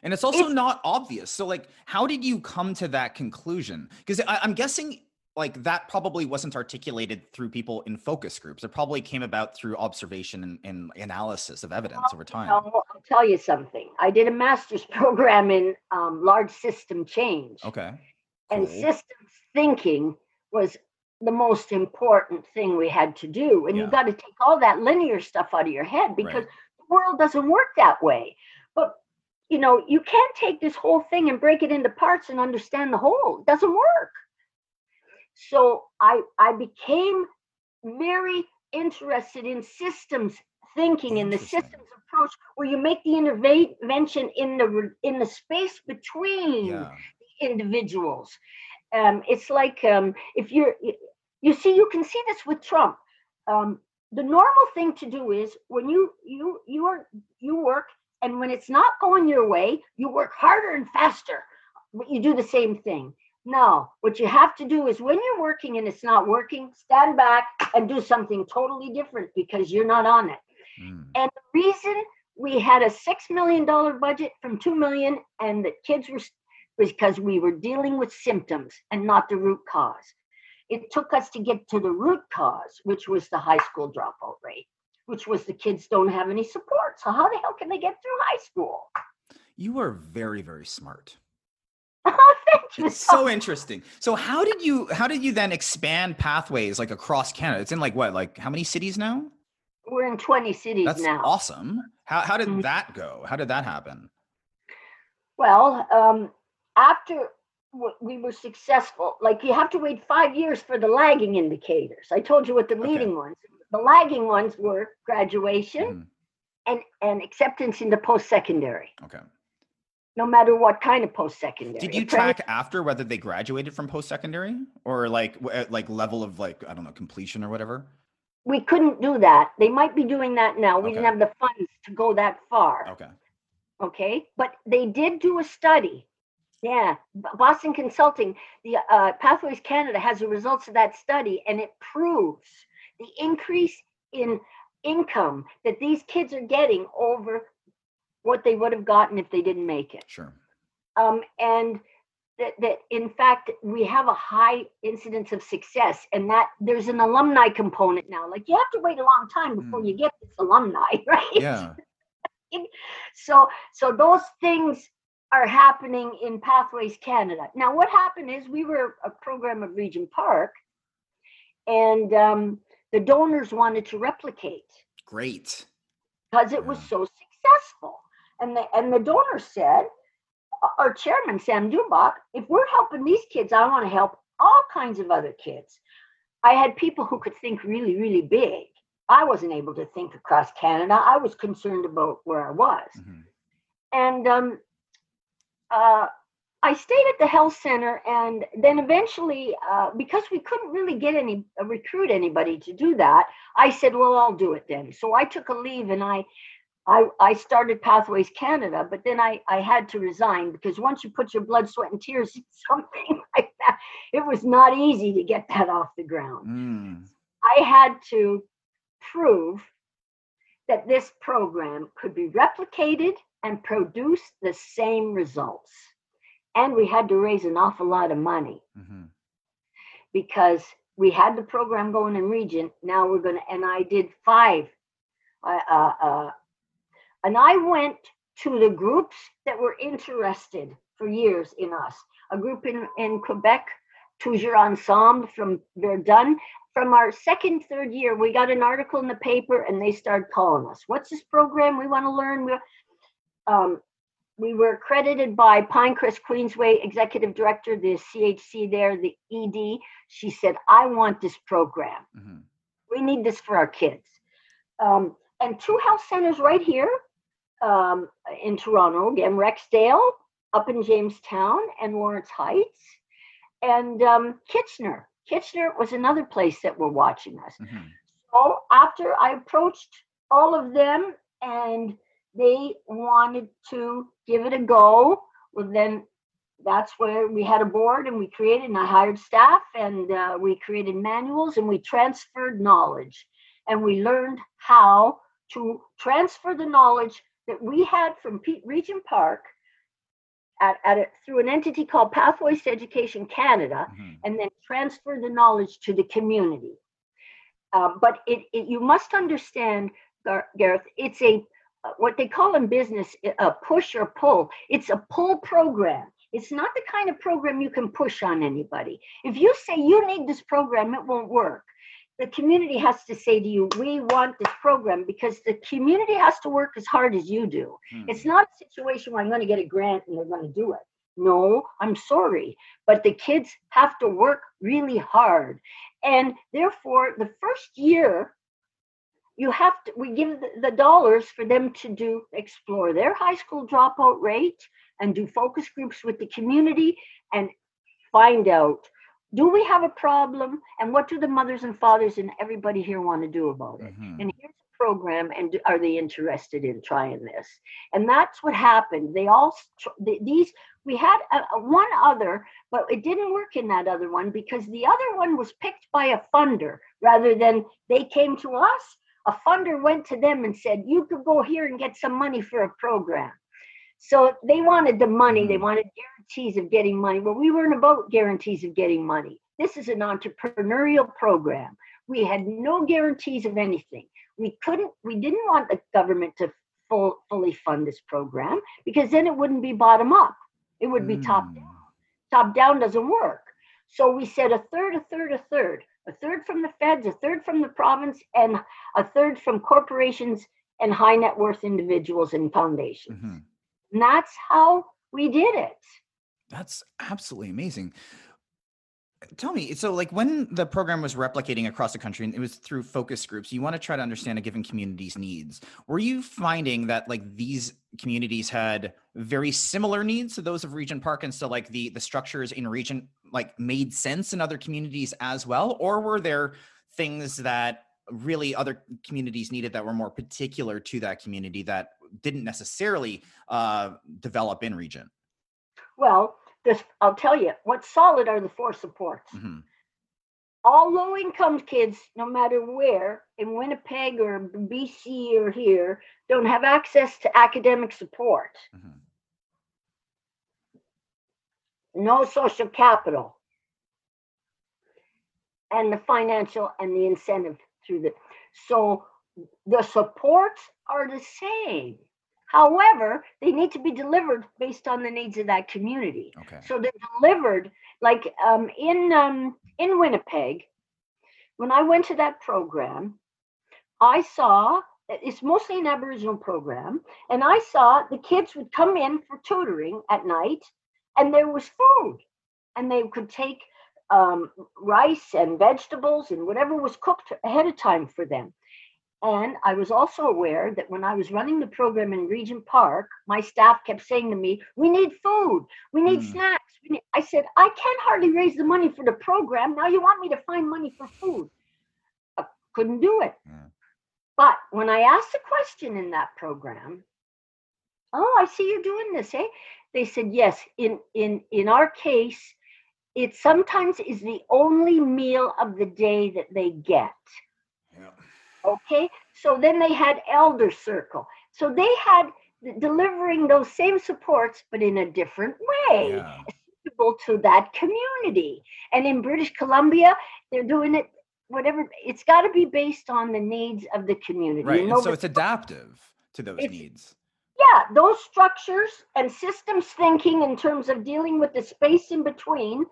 And it's also
It's-
not obvious. So, like, how did you come to that conclusion? Because I'm guessing, like, that probably wasn't articulated through people in focus groups. It probably came about through observation and, and analysis of evidence over time.
I'll, I'll tell you something. I did a master's program in um, large system change,
Okay.
and
cool.
systems thinking was the most important thing we had to do. And
Yeah.
you got to take all that linear stuff out of your head because the world doesn't work that way. But you know, you can't take this whole thing and break it into parts and understand the whole. It doesn't work. So I I became very interested in systems thinking and the systems approach where you make the intervention in the in the space between
Yeah.
individuals. Um, it's like um, if you're, you see, you can see this with Trump. Um, the normal thing to do is when you you you are you work, and when it's not going your way, you work harder and faster. But you do the same thing. No, what you have to do is when you're working and it's not working, stand back and do something totally different because you're not on it.
Mm.
And the reason we had a six million dollar budget from two million, and the kids were because we were dealing with symptoms and not the root cause. It took us to get to the root cause, which was the high school dropout rate, which was the kids don't have any support. So how the hell can they get through high school?
You are very, very smart.
Oh, thank you.
It's so interesting. So how did you how did you then expand pathways like across Canada? It's in like what, like how many cities now?
We're in 20 cities
That's
now.
awesome. How how did
Mhm.
that go? How did that happen?
Well, um, after we were successful, like you have to wait five years for the lagging indicators. I told you what the
Okay.
leading ones. The lagging ones were graduation
Mhm.
and and acceptance into post secondary.
Okay.
No matter what kind of post secondary.
Did you track after whether they graduated from post secondary or like like level of like I don't know completion or whatever?
We couldn't do that. They might be doing that now. We didn't have the funds to go that far.
Okay.
okay but they did do a study yeah boston consulting the uh, pathways canada has the results of that study and it proves the increase in income that these kids are getting over what they would have gotten if they didn't make it
Sure.
um, and that, that in fact we have a high incidence of success and that there's an alumni component now like you have to wait a long time before
Hmm.
you get this alumni right
Yeah.
so so those things are happening in pathways canada. Now what happened is we were a program of regent park and um, the donors wanted to replicate.
Great.
because it was so successful. And the and the donor said our chairman sam Duboc if we're helping these kids i want to help all kinds of other kids. I had people who could think really really big. I wasn't able to think across canada. I was concerned about where i was.
Mhm.
and um, uh, I stayed at the health center, and then eventually, uh, because we couldn't really get any uh, recruit anybody to do that, I said, "Well, I'll do it then." So I took a leave, and I, I, I started Pathways Canada. But then I, I had to resign because once you put your blood, sweat, and tears in something like that, it was not easy to get that off the ground.
Mm.
I had to prove that this program could be replicated and produce the same results. And we had to raise an awful lot of money
Mhm.
because we had the program going in Regent. Now we're going to, and I did five. Uh, uh, uh, and I went to the groups that were interested for years in us. A group in, in Quebec, Toujours Ensemble from Verdun. From our second, third year, we got an article in the paper and they started calling us. What's this program? We want to learn. We, um, we were accredited by Pinecrest Queensway Executive Director, the CHC there, the ED. She said, I want this program.
Mhm.
We need this for our kids. Um, and two health centers right here um, in Toronto, again, Rexdale, up in Jamestown, and Lawrence Heights, and um, Kitchener. Kitchener was another place that were watching us.
Mhm.
So after I approached all of them and they wanted to give it a go, well, then that's where we had a board and we created and I hired staff and uh, we created manuals and we transferred knowledge and we learned how to transfer the knowledge that we had from Pe- Regent Park at, at it through an entity called Pathways to Education Canada
Mhm.
and then transfer the knowledge to the community. Uh, but it, it, you must understand, Gareth, it's a what they call in business a push or pull. It's a pull program. It's not the kind of program you can push on anybody. If you say you need this program, it won't work. The community has to say to you, we want this program because the community has to work as hard as you do.
Hmm.
It's not a situation where I'm going to get a grant and they're going to do it. No, I'm sorry. But the kids have to work really hard. And therefore, the first year, you have to, we give the, the dollars for them to do explore their high school dropout rate and do focus groups with the community and find out do we have a problem and what do the mothers and fathers and everybody here want to do about it?
Mhm.
and here's a program and are they interested in trying this and that's what happened they all s- tr- th- these we had a, a one other but it didn't work in that other one because the other one was picked by a funder rather than they came to us a funder went to them and said you could go here and get some money for a program. So they wanted the money. They
Mhm.
wanted guarantees of getting money. Well we weren't about guarantees of getting money. This is an entrepreneurial program. We had no guarantees of anything. We couldn't we didn't want the government to full, fully fund this program because then it wouldn't be bottom up. It would be top
Mm.
down. Top down doesn't work. So we said a third a third a third a third from the feds a third from the province and a third from corporations and high net worth individuals and foundations
Mhm.
and that's how we did it
That's absolutely amazing. Tell me, so like when the program was replicating across the country and it was through focus groups, you want to try to understand a given community's needs. Were you finding that like these communities had very similar needs to those of Regent Park and so like the the structures in Regent like made sense in other communities as well? Or were there things that really other communities needed that were more particular to that community that didn't necessarily uh, develop in Regent?
well this i'll tell you what's solid are the four supports
Mhm.
all low income kids, no matter where, in Winnipeg or BC or here, don't have access to academic support,
Mhm.
no social capital, and the financial and the incentive through the. So the supports are the same. However, they need to be delivered based on the needs of that community.
Okay.
So they're delivered like um, in um, in Winnipeg. When I went to that program, I saw it's mostly an Aboriginal program, and I saw the kids would come in for tutoring at night, and there was food, and they could take um, rice and vegetables and whatever was cooked ahead of time for them. And I was also aware that when I was running the program in Regent Park, my staff kept saying to me, We need food, we need
Mm.
snacks. We need... I said, I can't hardly raise the money for the program. Now you want me to find money for food. I couldn't do it.
Yeah.
But when I asked a question in that program, oh, I see you're doing this, eh? They said, yes, in in in our case, it sometimes is the only meal of the day that they get.
Yeah.
Okay, so then they had elder circle. So they had delivering those same supports, but in a different way,
Yeah.
suitable to that community. And in British Columbia, they're doing it whatever. It's got to be based on the needs of the community.
Right.
And
so it's adaptive to those needs.
yeah, those structures and systems thinking in terms of dealing with the space in between,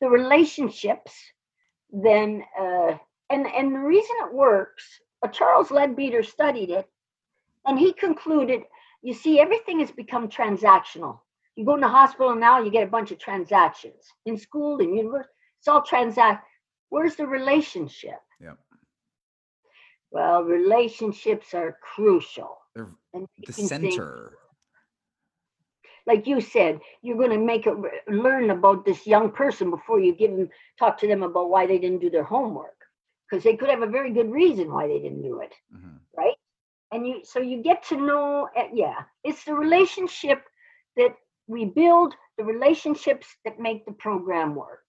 the relationships, then uh, and and the reason it works, uh, Charles Leadbeater studied it, and he concluded, you see, everything has become transactional. You go in the hospital now, you get a bunch of transactions. In school, in university, it's all transact. Where's the relationship?
Yep.
Well, relationships are crucial.
They're the center.
like you said, you're going to make it learn about this young person before you give them talk to them about why they didn't do their homework because they could have a very good reason why they didn't do it,
Mhm.
right? And you so you get to know, uh, yeah, it's the relationship that we build the relationships that make the program work.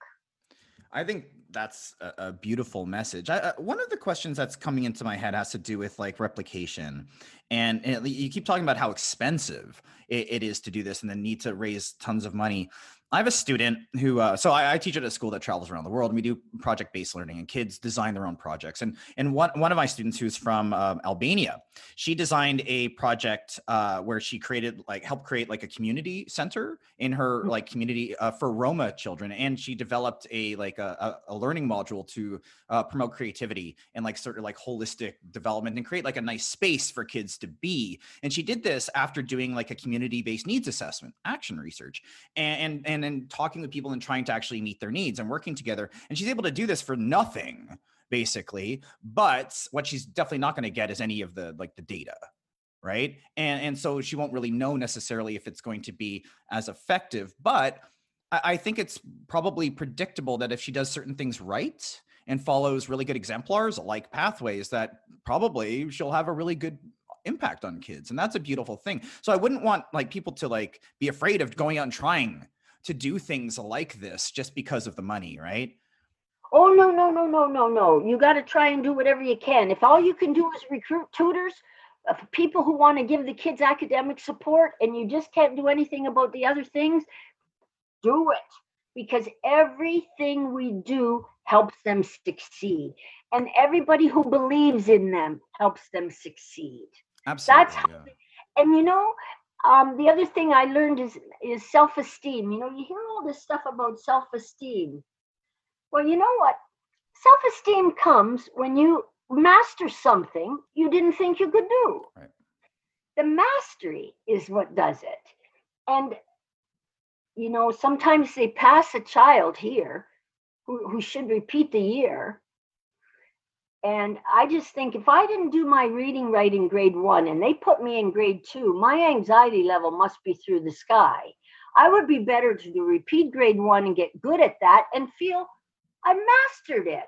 I think that's a, beautiful message. I, uh, one of the questions that's coming into my head has to do with like replication, and, and you keep talking about how expensive it, it is to do this, and the need to raise tons of money. I have a student who, uh, so I, I, teach at a school that travels around the world, and we do project-based learning, and kids design their own projects. And and one one of my students who's from uh, Albania, she designed a project uh, where she created like helped create like a community center in her mm. like community uh, for Roma children, and she developed a like a, a learning module to uh, promote creativity and like sort of like holistic development and create like a nice space for kids to be. And she did this after doing like a community-based needs assessment, action research, and and, and and and talking with people and trying to actually meet their needs and working together. And she's able to do this for nothing, basically. But what she's definitely not going to get is any of the like the data right and and so she won't really know necessarily if it's going to be as effective but I, I, think it's probably predictable that if she does certain things right and follows really good exemplars like pathways that probably she'll have a really good impact on kids and that's a beautiful thing so i wouldn't want like people to like be afraid of going out and trying to do things like this just because of the money, right?
Oh no, no, no, no, no, no. You got to try and do whatever you can. If all you can do is recruit tutors, uh, people who want to give the kids academic support and you just can't do anything about the other things, do it because everything we do helps them succeed. And everybody who believes in them helps them succeed.
Absolutely. That's how,
yeah. and you know, um, the other thing I learned is is self esteem. You know, you hear all this stuff about self esteem. Well, you know what? Self esteem comes when you master something you didn't think you could do. Right. The mastery is what does it. And you know, sometimes they pass a child here who, who should repeat the year and I just think if I didn't do my reading right in grade one and they put me in grade two, my anxiety level must be through the sky. I would be better to do repeat grade one and get good at that and feel I mastered it.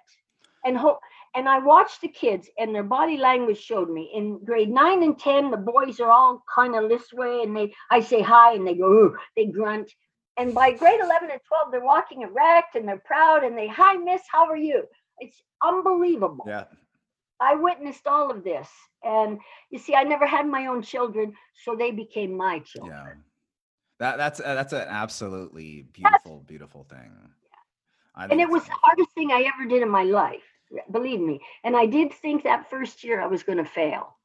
And hope and I watched the kids and their body language showed me in grade nine and 10, the boys are all kind of this way and they I say hi and they go, they grunt. And by grade 11 and 12, they're walking erect and they're proud and they, hi, miss, how are you? It's unbelievable.
Yeah.
I witnessed all of this. And you see, I never had my own children, so they became my children. Yeah.
That that's uh, that's an absolutely beautiful, that's, beautiful thing.
Yeah. And it was the hardest thing I ever did in my life, believe me. And I did think that first year I was going to fail.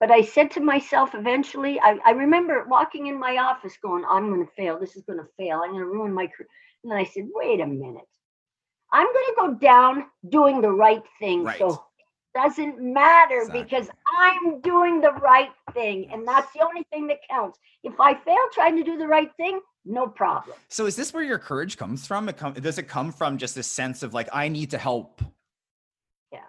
But I said to myself eventually, I, I remember walking in my office going, I'm going to fail. This is going to fail. I'm going to ruin my career. And then I said, wait a minute. I'm going to go down doing the right thing. Right. So it doesn't matter exactly. because I'm doing the right thing. And that's the only thing that counts. If I fail trying to do the right thing, no problem.
So is this where your courage comes from? It come, does it come from just this sense of like, I need to help?
Yeah.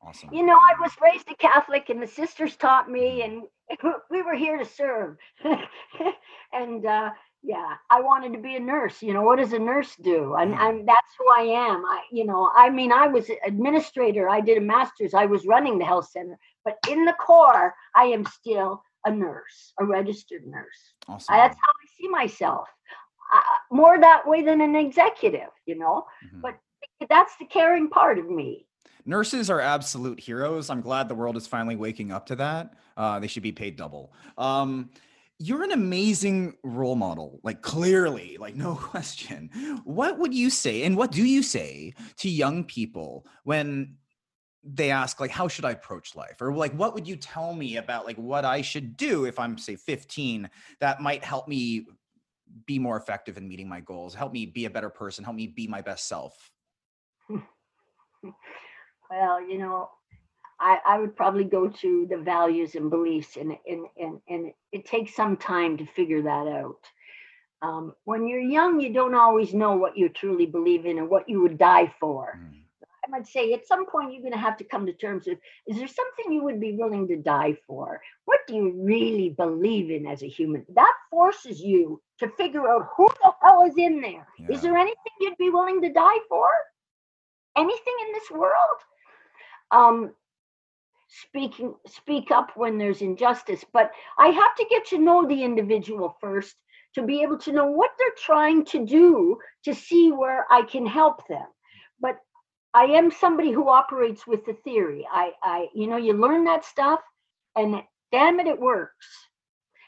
Awesome.
You know, I was raised a Catholic and the sisters taught me and we were here to serve. and uh, yeah i wanted to be a nurse you know what does a nurse do? And, mm-hmm. and that's who i am. I you know i mean i was administrator i did a master's i was running the health center but in the core i am still a nurse a registered nurse.
Awesome. I,
that's how i see myself. Uh, more that way than an executive you know? Mm-hmm. but that's the caring part of me.
Nurses are absolute heroes. I'm glad the world is finally waking up to that. Uh, they should be paid double. Um, you're an amazing role model like clearly like no question. What would you say and what do you say to young people when they ask like how should i approach life? or like what would you tell me about like what i should do if i'm say 15 that might help me be more effective in meeting my goals help me be a better person help me be my best self?
Well you know I, I would probably go to the values and beliefs and, and, and, and it takes some time to figure that out. Um, when you're young, you don't always know what you truly believe in and what you would die for. Mm. I might say at some point you're going to have to come to terms with is there something you would be willing to die for? What do you really believe in as a human? That forces you to figure out who the hell is in there. Yeah. Is there anything you'd be willing to die for? Anything in this world? Um, speaking speak up when there's injustice but i have to get to know the individual first to be able to know what they're trying to do to see where I can help them. But I am somebody who operates with the theory. I, I, you know, you learn that stuff, and damn it, it works.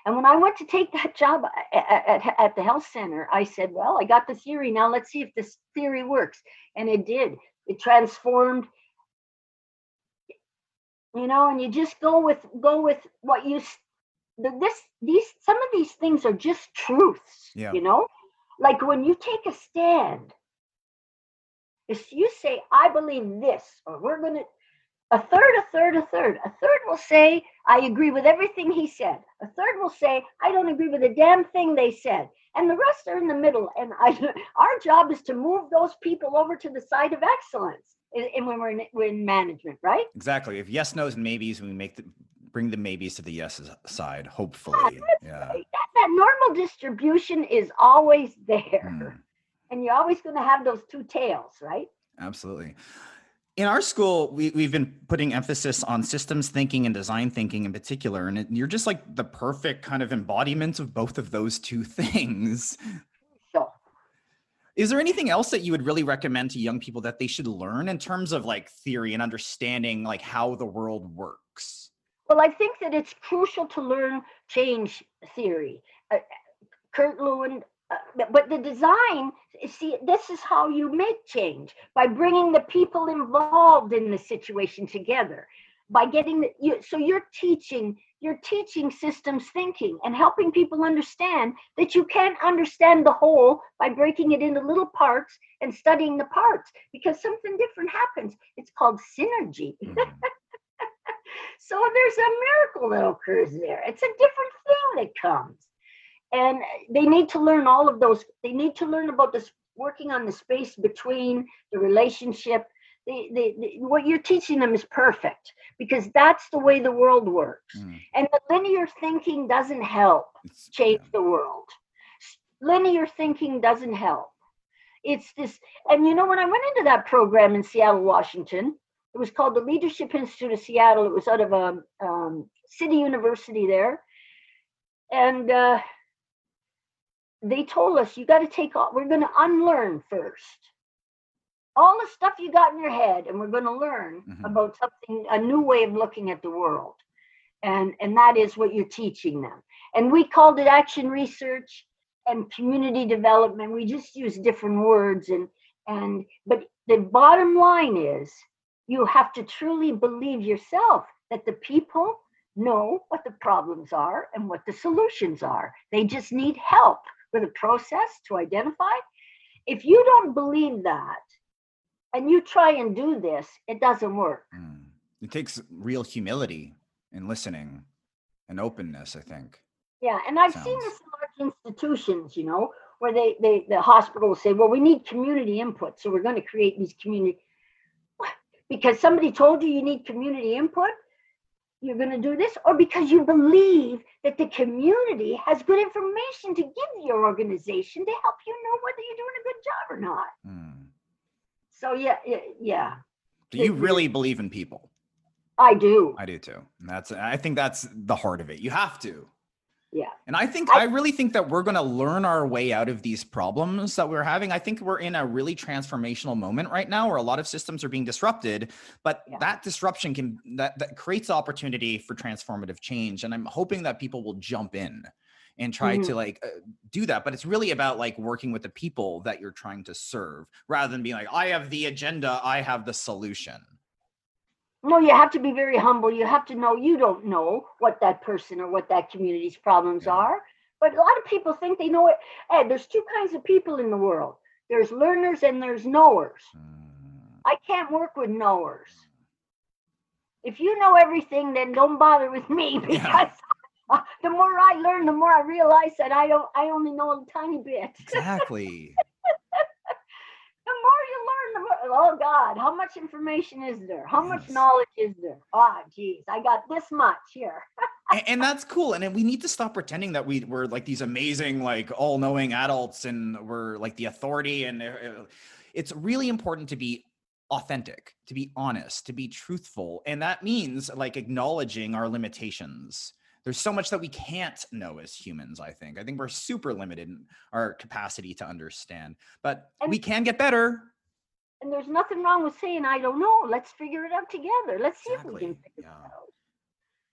And when I went to take that job at, at, at, the health center, I said, Well, I got the theory. Now let's see if this theory works. And it did. It transformed. You know, and you just go with go with what you this these some of these things are just truths.
Yeah.
You know, like when you take a stand, if you say, I believe this, or we're gonna a third, a third, a third. A third will say, I agree with everything he said. A third will say, I don't agree with a damn thing they said. And the rest are in the middle. And I, our job is to move those people over to the side of excellence. And when we're in, we're in management, right?
Exactly. If yes, no's, and maybes, we make the bring the maybes to the yeses side. Hopefully,
yeah. Right. That, that, normal distribution is always there, mm. and you're always going to have those two tails, right?
Absolutely in our school we, we've been putting emphasis on systems thinking and design thinking in particular and it, you're just like the perfect kind of embodiment of both of those two things. Is there anything else that you would really recommend to young people that they should learn in terms of like theory and understanding like how the world works?
Well i think that it's crucial to learn change theory. Uh, kurt lewin uh, but the design see this is how you make change by bringing the people involved in the situation together. By getting the, you, so you're teaching you're teaching systems thinking and helping people understand that you can't understand the whole by breaking it into little parts and studying the parts because something different happens. It's called synergy. So there's a miracle that occurs there. It's a different thing that comes. And they need to learn all of those. They need to learn about this working on the space between the relationship the, the, the, what you're teaching them is perfect because that's the way the world works. Mm. and the linear thinking doesn't help it's, change yeah. the world. Linear thinking doesn't help. It's this and you know when i went into that program in seattle washington it was called the leadership institute of seattle. It was out of a um, um, city university there. And uh, they told us you got to take off we're going to unlearn first all the stuff you got in your head and we're going to learn mm-hmm. about something a new way of looking at the world and and that is what you're teaching them and we called it action research and community development we just use different words and and but the bottom line is you have to truly believe yourself that the people know what the problems are and what the solutions are they just need help with a process to identify. If you don't believe that and you try and do this, it doesn't work. Mm.
It takes real humility and listening and openness, I think.
Yeah, and I've Sounds. seen this in large institutions, you know, where they, they the hospital will say, well, we need community input, so we're going to create these community because somebody told you you need community input you're going to do this or because you believe that the community has good information to give your organization to help you know whether you're doing a good job or not mm. So yeah yeah
do you really believe in people?
I do.
I do too. And that's i think that's the heart of it. You have to.
Yeah.
And i think I, I, really think that we're going to learn our way out of these problems that we're having. I think we're in a really transformational moment right now where a lot of systems are being disrupted but yeah. that disruption can that that creates opportunity for transformative change and i'm hoping that people will jump in and try mm-hmm. to like uh, do that but it's really about like working with the people that you're trying to serve rather than being like i have the agenda i have the solution
no, you have to be very humble. You have to know you don't know what that person or what that community's problems are. But a lot of people think they know it. Hey, there's two kinds of people in the world there's learners and there's knowers. Mm. I can't work with knowers. If you know everything, then don't bother with me because yeah. the more I learn, the more I realize that I don't I only know a tiny bit.
Exactly.
the more you learn, the more, oh God, how much information is there? How yes. much knowledge is there? Ah, oh, geez, I got this much here.
and, and, that's cool. And we need to stop pretending that we we're like these amazing, like all knowing adults and we're like the authority. And uh, it's really important to be authentic, to be honest, to be truthful. And that means like acknowledging our limitations there's so much that we can't know as humans i think i think we're super limited in our capacity to understand but
And-
we can get better
And there's nothing wrong with saying, I don't know. Let's figure it out together. Let's see if we can figure
yeah.
it out.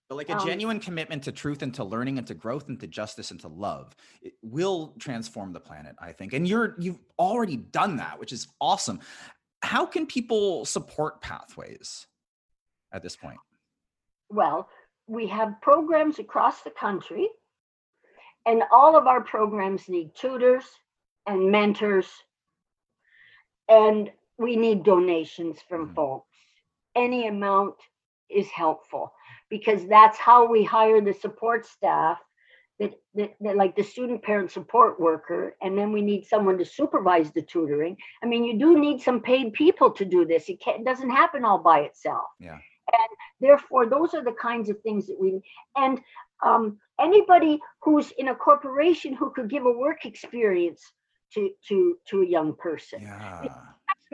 but like a
Um,
genuine commitment to truth and to learning and to growth and to justice and to love it will transform the planet i think and you're you've already done that which is awesome how can people support pathways at this point
Well, we have programs across the country, and all of our programs need tutors and mentors, and we need donations from
Mhm.
folks. Any amount is helpful because that's how we hire the support staff. That, that, that like the student parent support worker and then we need someone to supervise the tutoring i mean you do need some paid people to do this it, can't, it doesn't happen all by itself
Yeah.
And therefore those are the kinds of things that we and um, anybody who's in a corporation who could give a work experience to to to a young person.
Yeah.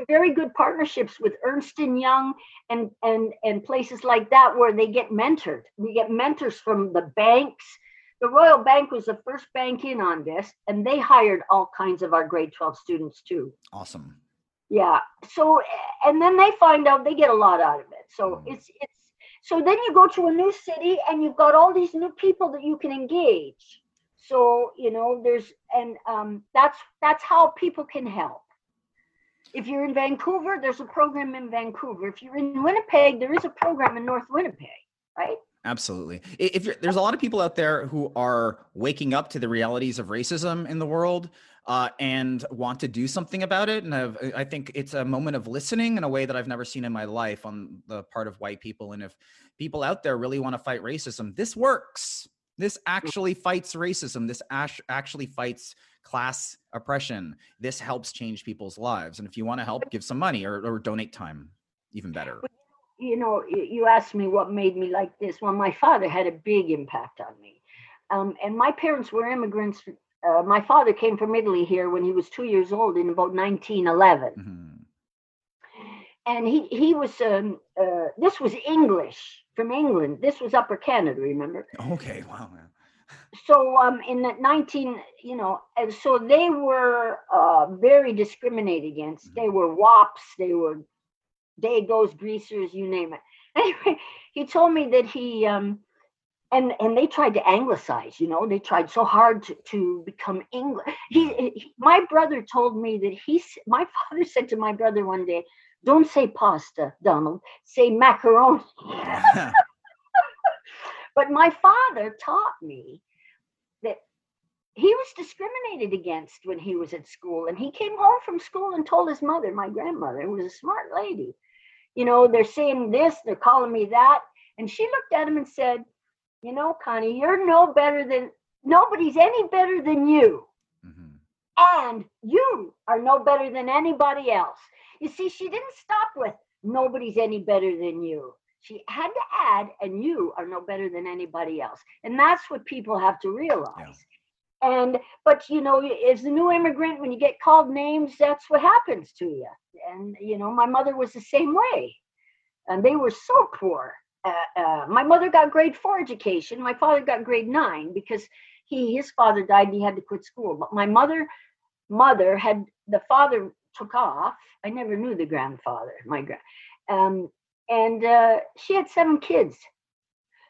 Very good partnerships with ernst and young and and and places like that where they get mentored. We get mentors from the banks. The royal bank was the first bank in on this and they hired all kinds of our grade 12 students too.
Awesome
yeah so and then they find out they get a lot out of it. So
Mm.
it's it's so then you go to a new city and you've got all these new people that you can engage. So you know there's and um that's that's how people can help. If you're in vancouver there's a program in vancouver. If you're in winnipeg there is a program in north winnipeg right?
Absolutely. If you're, there's a lot of people out there who are waking up to the realities of racism in the world uh, and want to do something about it, and I've, I think it's a moment of listening in a way that I've never seen in my life on the part of white people. And if people out there really want to fight racism, this works. This actually fights racism. This ash- actually fights class oppression. This helps change people's lives. And if you want to help, give some money or, or donate time. Even better.
you know, you asked me what made me like this. Well, my father had a big impact on me. Um, and my parents were immigrants. Uh, my father came from Italy here when he was two years old in about 1911.
Mhm.
And he, he was, um, uh, this was English from England. This was Upper Canada, remember?
Okay. Wow. man.
so um in the 19 you know and so they were uh very discriminated against they were wops they were dagos greasers you name it anyway he told me that he um and and they tried to anglicize you know they tried so hard to, to become english he, he my brother told me that he my father said to my brother one day don't say pasta donald say macaroni but my father taught me that he was discriminated against when he was at school. And he came home from school and told his mother, my grandmother, who was a smart lady, you know, they're saying this, they're calling me that. And she looked at him and said, You know, Connie, you're no better than nobody's any better than you.
Mhm.
And you are no better than anybody else. You see, she didn't stop with nobody's any better than you. She had to add, and you are no better than anybody else. And that's what people have to realize. And, but you know, as a new immigrant, when you get called names, that's what happens to you. And, you know, my mother was the same way. And they were so poor. Uh, uh, my mother got grade four education. My father got grade nine because he, his father died and he had to quit school. But my mother, mother had, the father took off. I never knew the grandfather, my grand. Um, and uh, she had seven kids.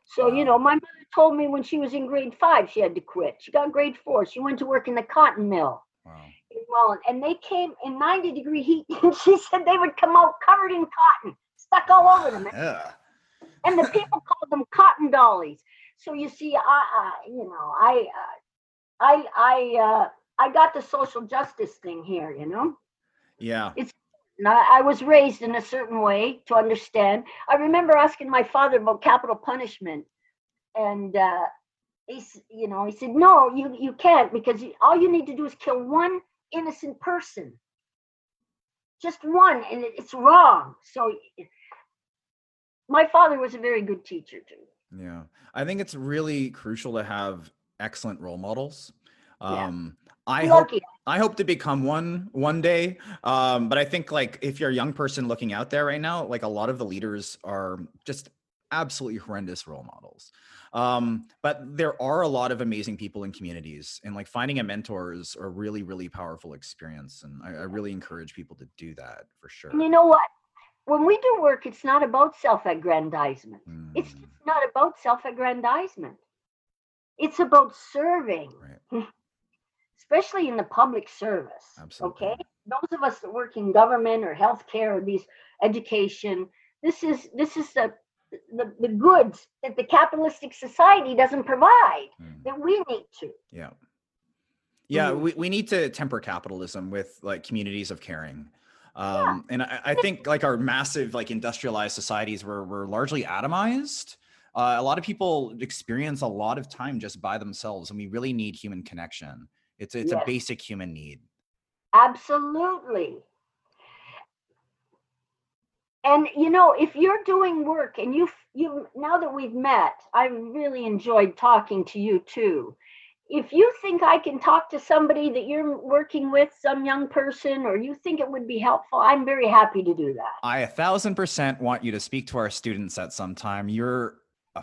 So, you know, my mother told me when she was in grade five, she had to quit. She got grade four. She went to work in the cotton mill
Wow.
in Welland, and they came in 90 degree heat. And she said they would come out covered in cotton, stuck all over them.
Yeah.
And the people called them cotton dollies. So you see, I, I you know, I, uh, I, I, uh, I got the social justice thing here, you know.
Yeah.
It's. I, I was raised in a certain way to understand. I remember asking my father about capital punishment, and uh, he's, you know, he said, "No, you you can't because all you need to do is kill one innocent person, just one, and it's wrong." So, my father was a very good teacher too.
Yeah. I think it's really crucial to have excellent role models.
Yeah.
Um, I hope I hope to become one one day. Um, but I think like if you're a young person looking out there right now, like a lot of the leaders are just absolutely horrendous role models. Um, but there are a lot of amazing people in communities, and like finding a mentor is a really, really powerful experience. And I, I really encourage people to do that for sure.
And you know what? When we do work, it's not about self aggrandizement.
Mm,
It's just not about self aggrandizement. It's about serving,
right.
especially in the public service.
Absolutely.
Okay. Those of us that work in government or healthcare or these education, this is this is the the, the goods that the capitalistic society doesn't provide
Mm.
that we need to.
Yeah. Yeah,
Mhm.
we, we need to temper capitalism with like communities of caring. Um, and I, I think like our massive like industrialized societies were were largely atomized. Uh, a lot of people experience a lot of time just by themselves, and we really need human connection. It's it's a basic human need.
Absolutely. And you know, if you're doing work and you you now that we've met, I really enjoyed talking to you too. If you think I can talk to somebody that you're working with, some young person, or you think it would be helpful, I'm very happy to do that.
I a thousand percent want you to speak to our students at some time. You're a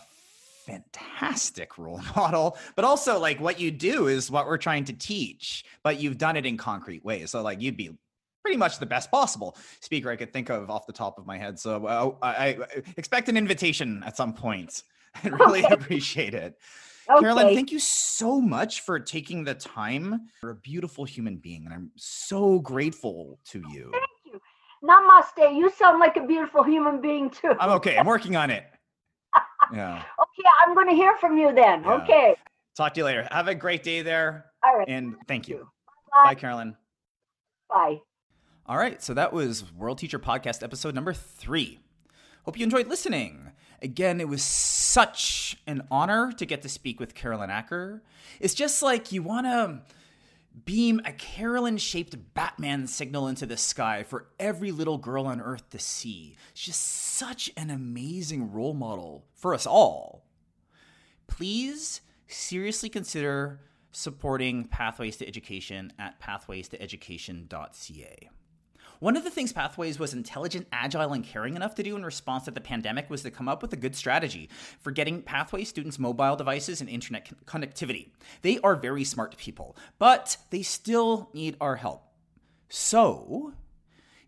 fantastic role model, but also like what you do is what we're trying to teach, but you've done it in concrete ways. So like you'd be pretty much the best possible speaker I could think of off the top of my head. So uh, I, I expect an invitation at some point. I really
Okay.
appreciate it.
Okay.
Carolyn, thank you so much for taking the time. You're a beautiful human being, and I'm so grateful to oh, you.
Thank you. Namaste. You sound like a beautiful human being too.
I'm okay. I'm working on it. Yeah.
okay, I'm going to hear from you then.
Yeah.
Okay.
Talk to you later. Have a great day there.
All right.
And thank you.
Bye.
Bye, Carolyn.
Bye.
All right. So that was World Teacher Podcast episode number three. Hope you enjoyed listening. Again, it was such an honor to get to speak with Carolyn Acker. It's just like you want to beam a Carolyn shaped Batman signal into the sky for every little girl on earth to see. She's just such an amazing role model for us all. Please seriously consider supporting Pathways to Education at pathwaystoeducation.ca. One of the things Pathways was intelligent, agile, and caring enough to do in response to the pandemic was to come up with a good strategy for getting Pathway students mobile devices and internet con- connectivity. They are very smart people, but they still need our help. So,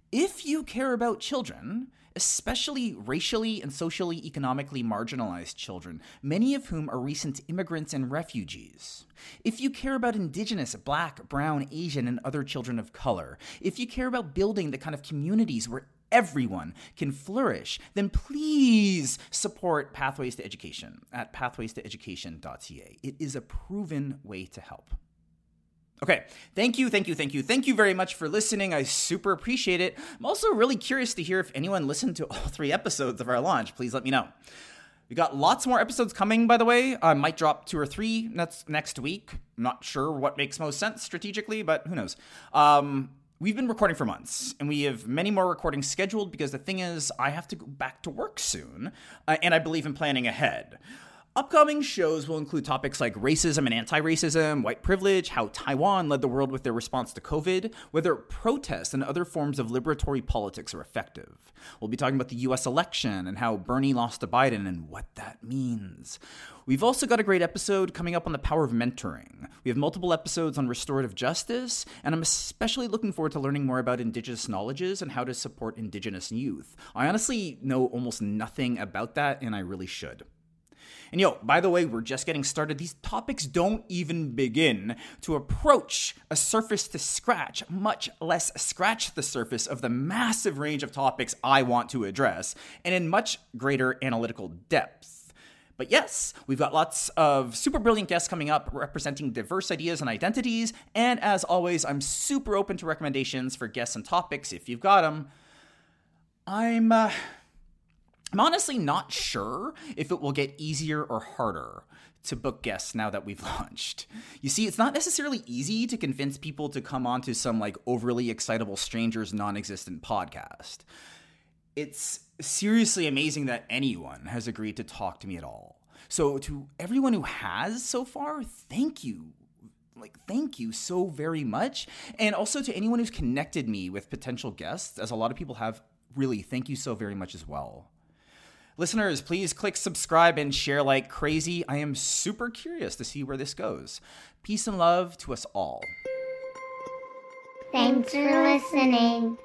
if you care about children, especially racially and socially economically marginalized children, many of whom are recent immigrants and refugees, if you care about Indigenous, Black, Brown, Asian, and other children of color, if you care about building the kind of communities where everyone can flourish, then please support Pathways to Education at pathwaystoeducation.ca. It is a proven way to help. Okay, thank you, thank you, thank you, thank you very much for listening. I super appreciate it. I'm also really curious to hear if anyone listened to all three episodes of our launch. Please let me know. We got lots more episodes coming, by the way. I might drop two or three next next week. I'm not sure what makes most sense strategically, but who knows. Um, we've been recording for months, and we have many more recordings scheduled because the thing is, I have to go back to work soon, uh, and I believe in planning ahead. Upcoming shows will include topics like racism and anti racism, white privilege, how Taiwan led the world with their response to COVID, whether protests and other forms of liberatory politics are effective. We'll be talking about the US election and how Bernie lost to Biden and what that means. We've also got a great episode coming up on the power of mentoring. We have multiple episodes on restorative justice, and I'm especially looking forward to learning more about Indigenous knowledges and how to support Indigenous youth. I honestly know almost nothing about that, and I really should. And yo, by the way, we're just getting started. These topics don't even begin to approach a surface to scratch, much less scratch the surface of the massive range of topics I want to address, and in much greater analytical depth. But yes, we've got lots of super brilliant guests coming up representing diverse ideas and identities. And as always, I'm super open to recommendations for guests and topics if you've got them. I'm. Uh, I'm honestly not sure if it will get easier or harder to book guests now that we've launched. You see, it's not necessarily easy to convince people to come onto some like overly excitable strangers non existent podcast. It's seriously amazing that anyone has agreed to talk to me at all. So, to everyone who has so far, thank you. Like, thank you so very much. And also to anyone who's connected me with potential guests, as a lot of people have, really, thank you so very much as well. Listeners, please click subscribe and share like crazy. I am super curious to see where this goes. Peace and love to us all.
Thanks for listening.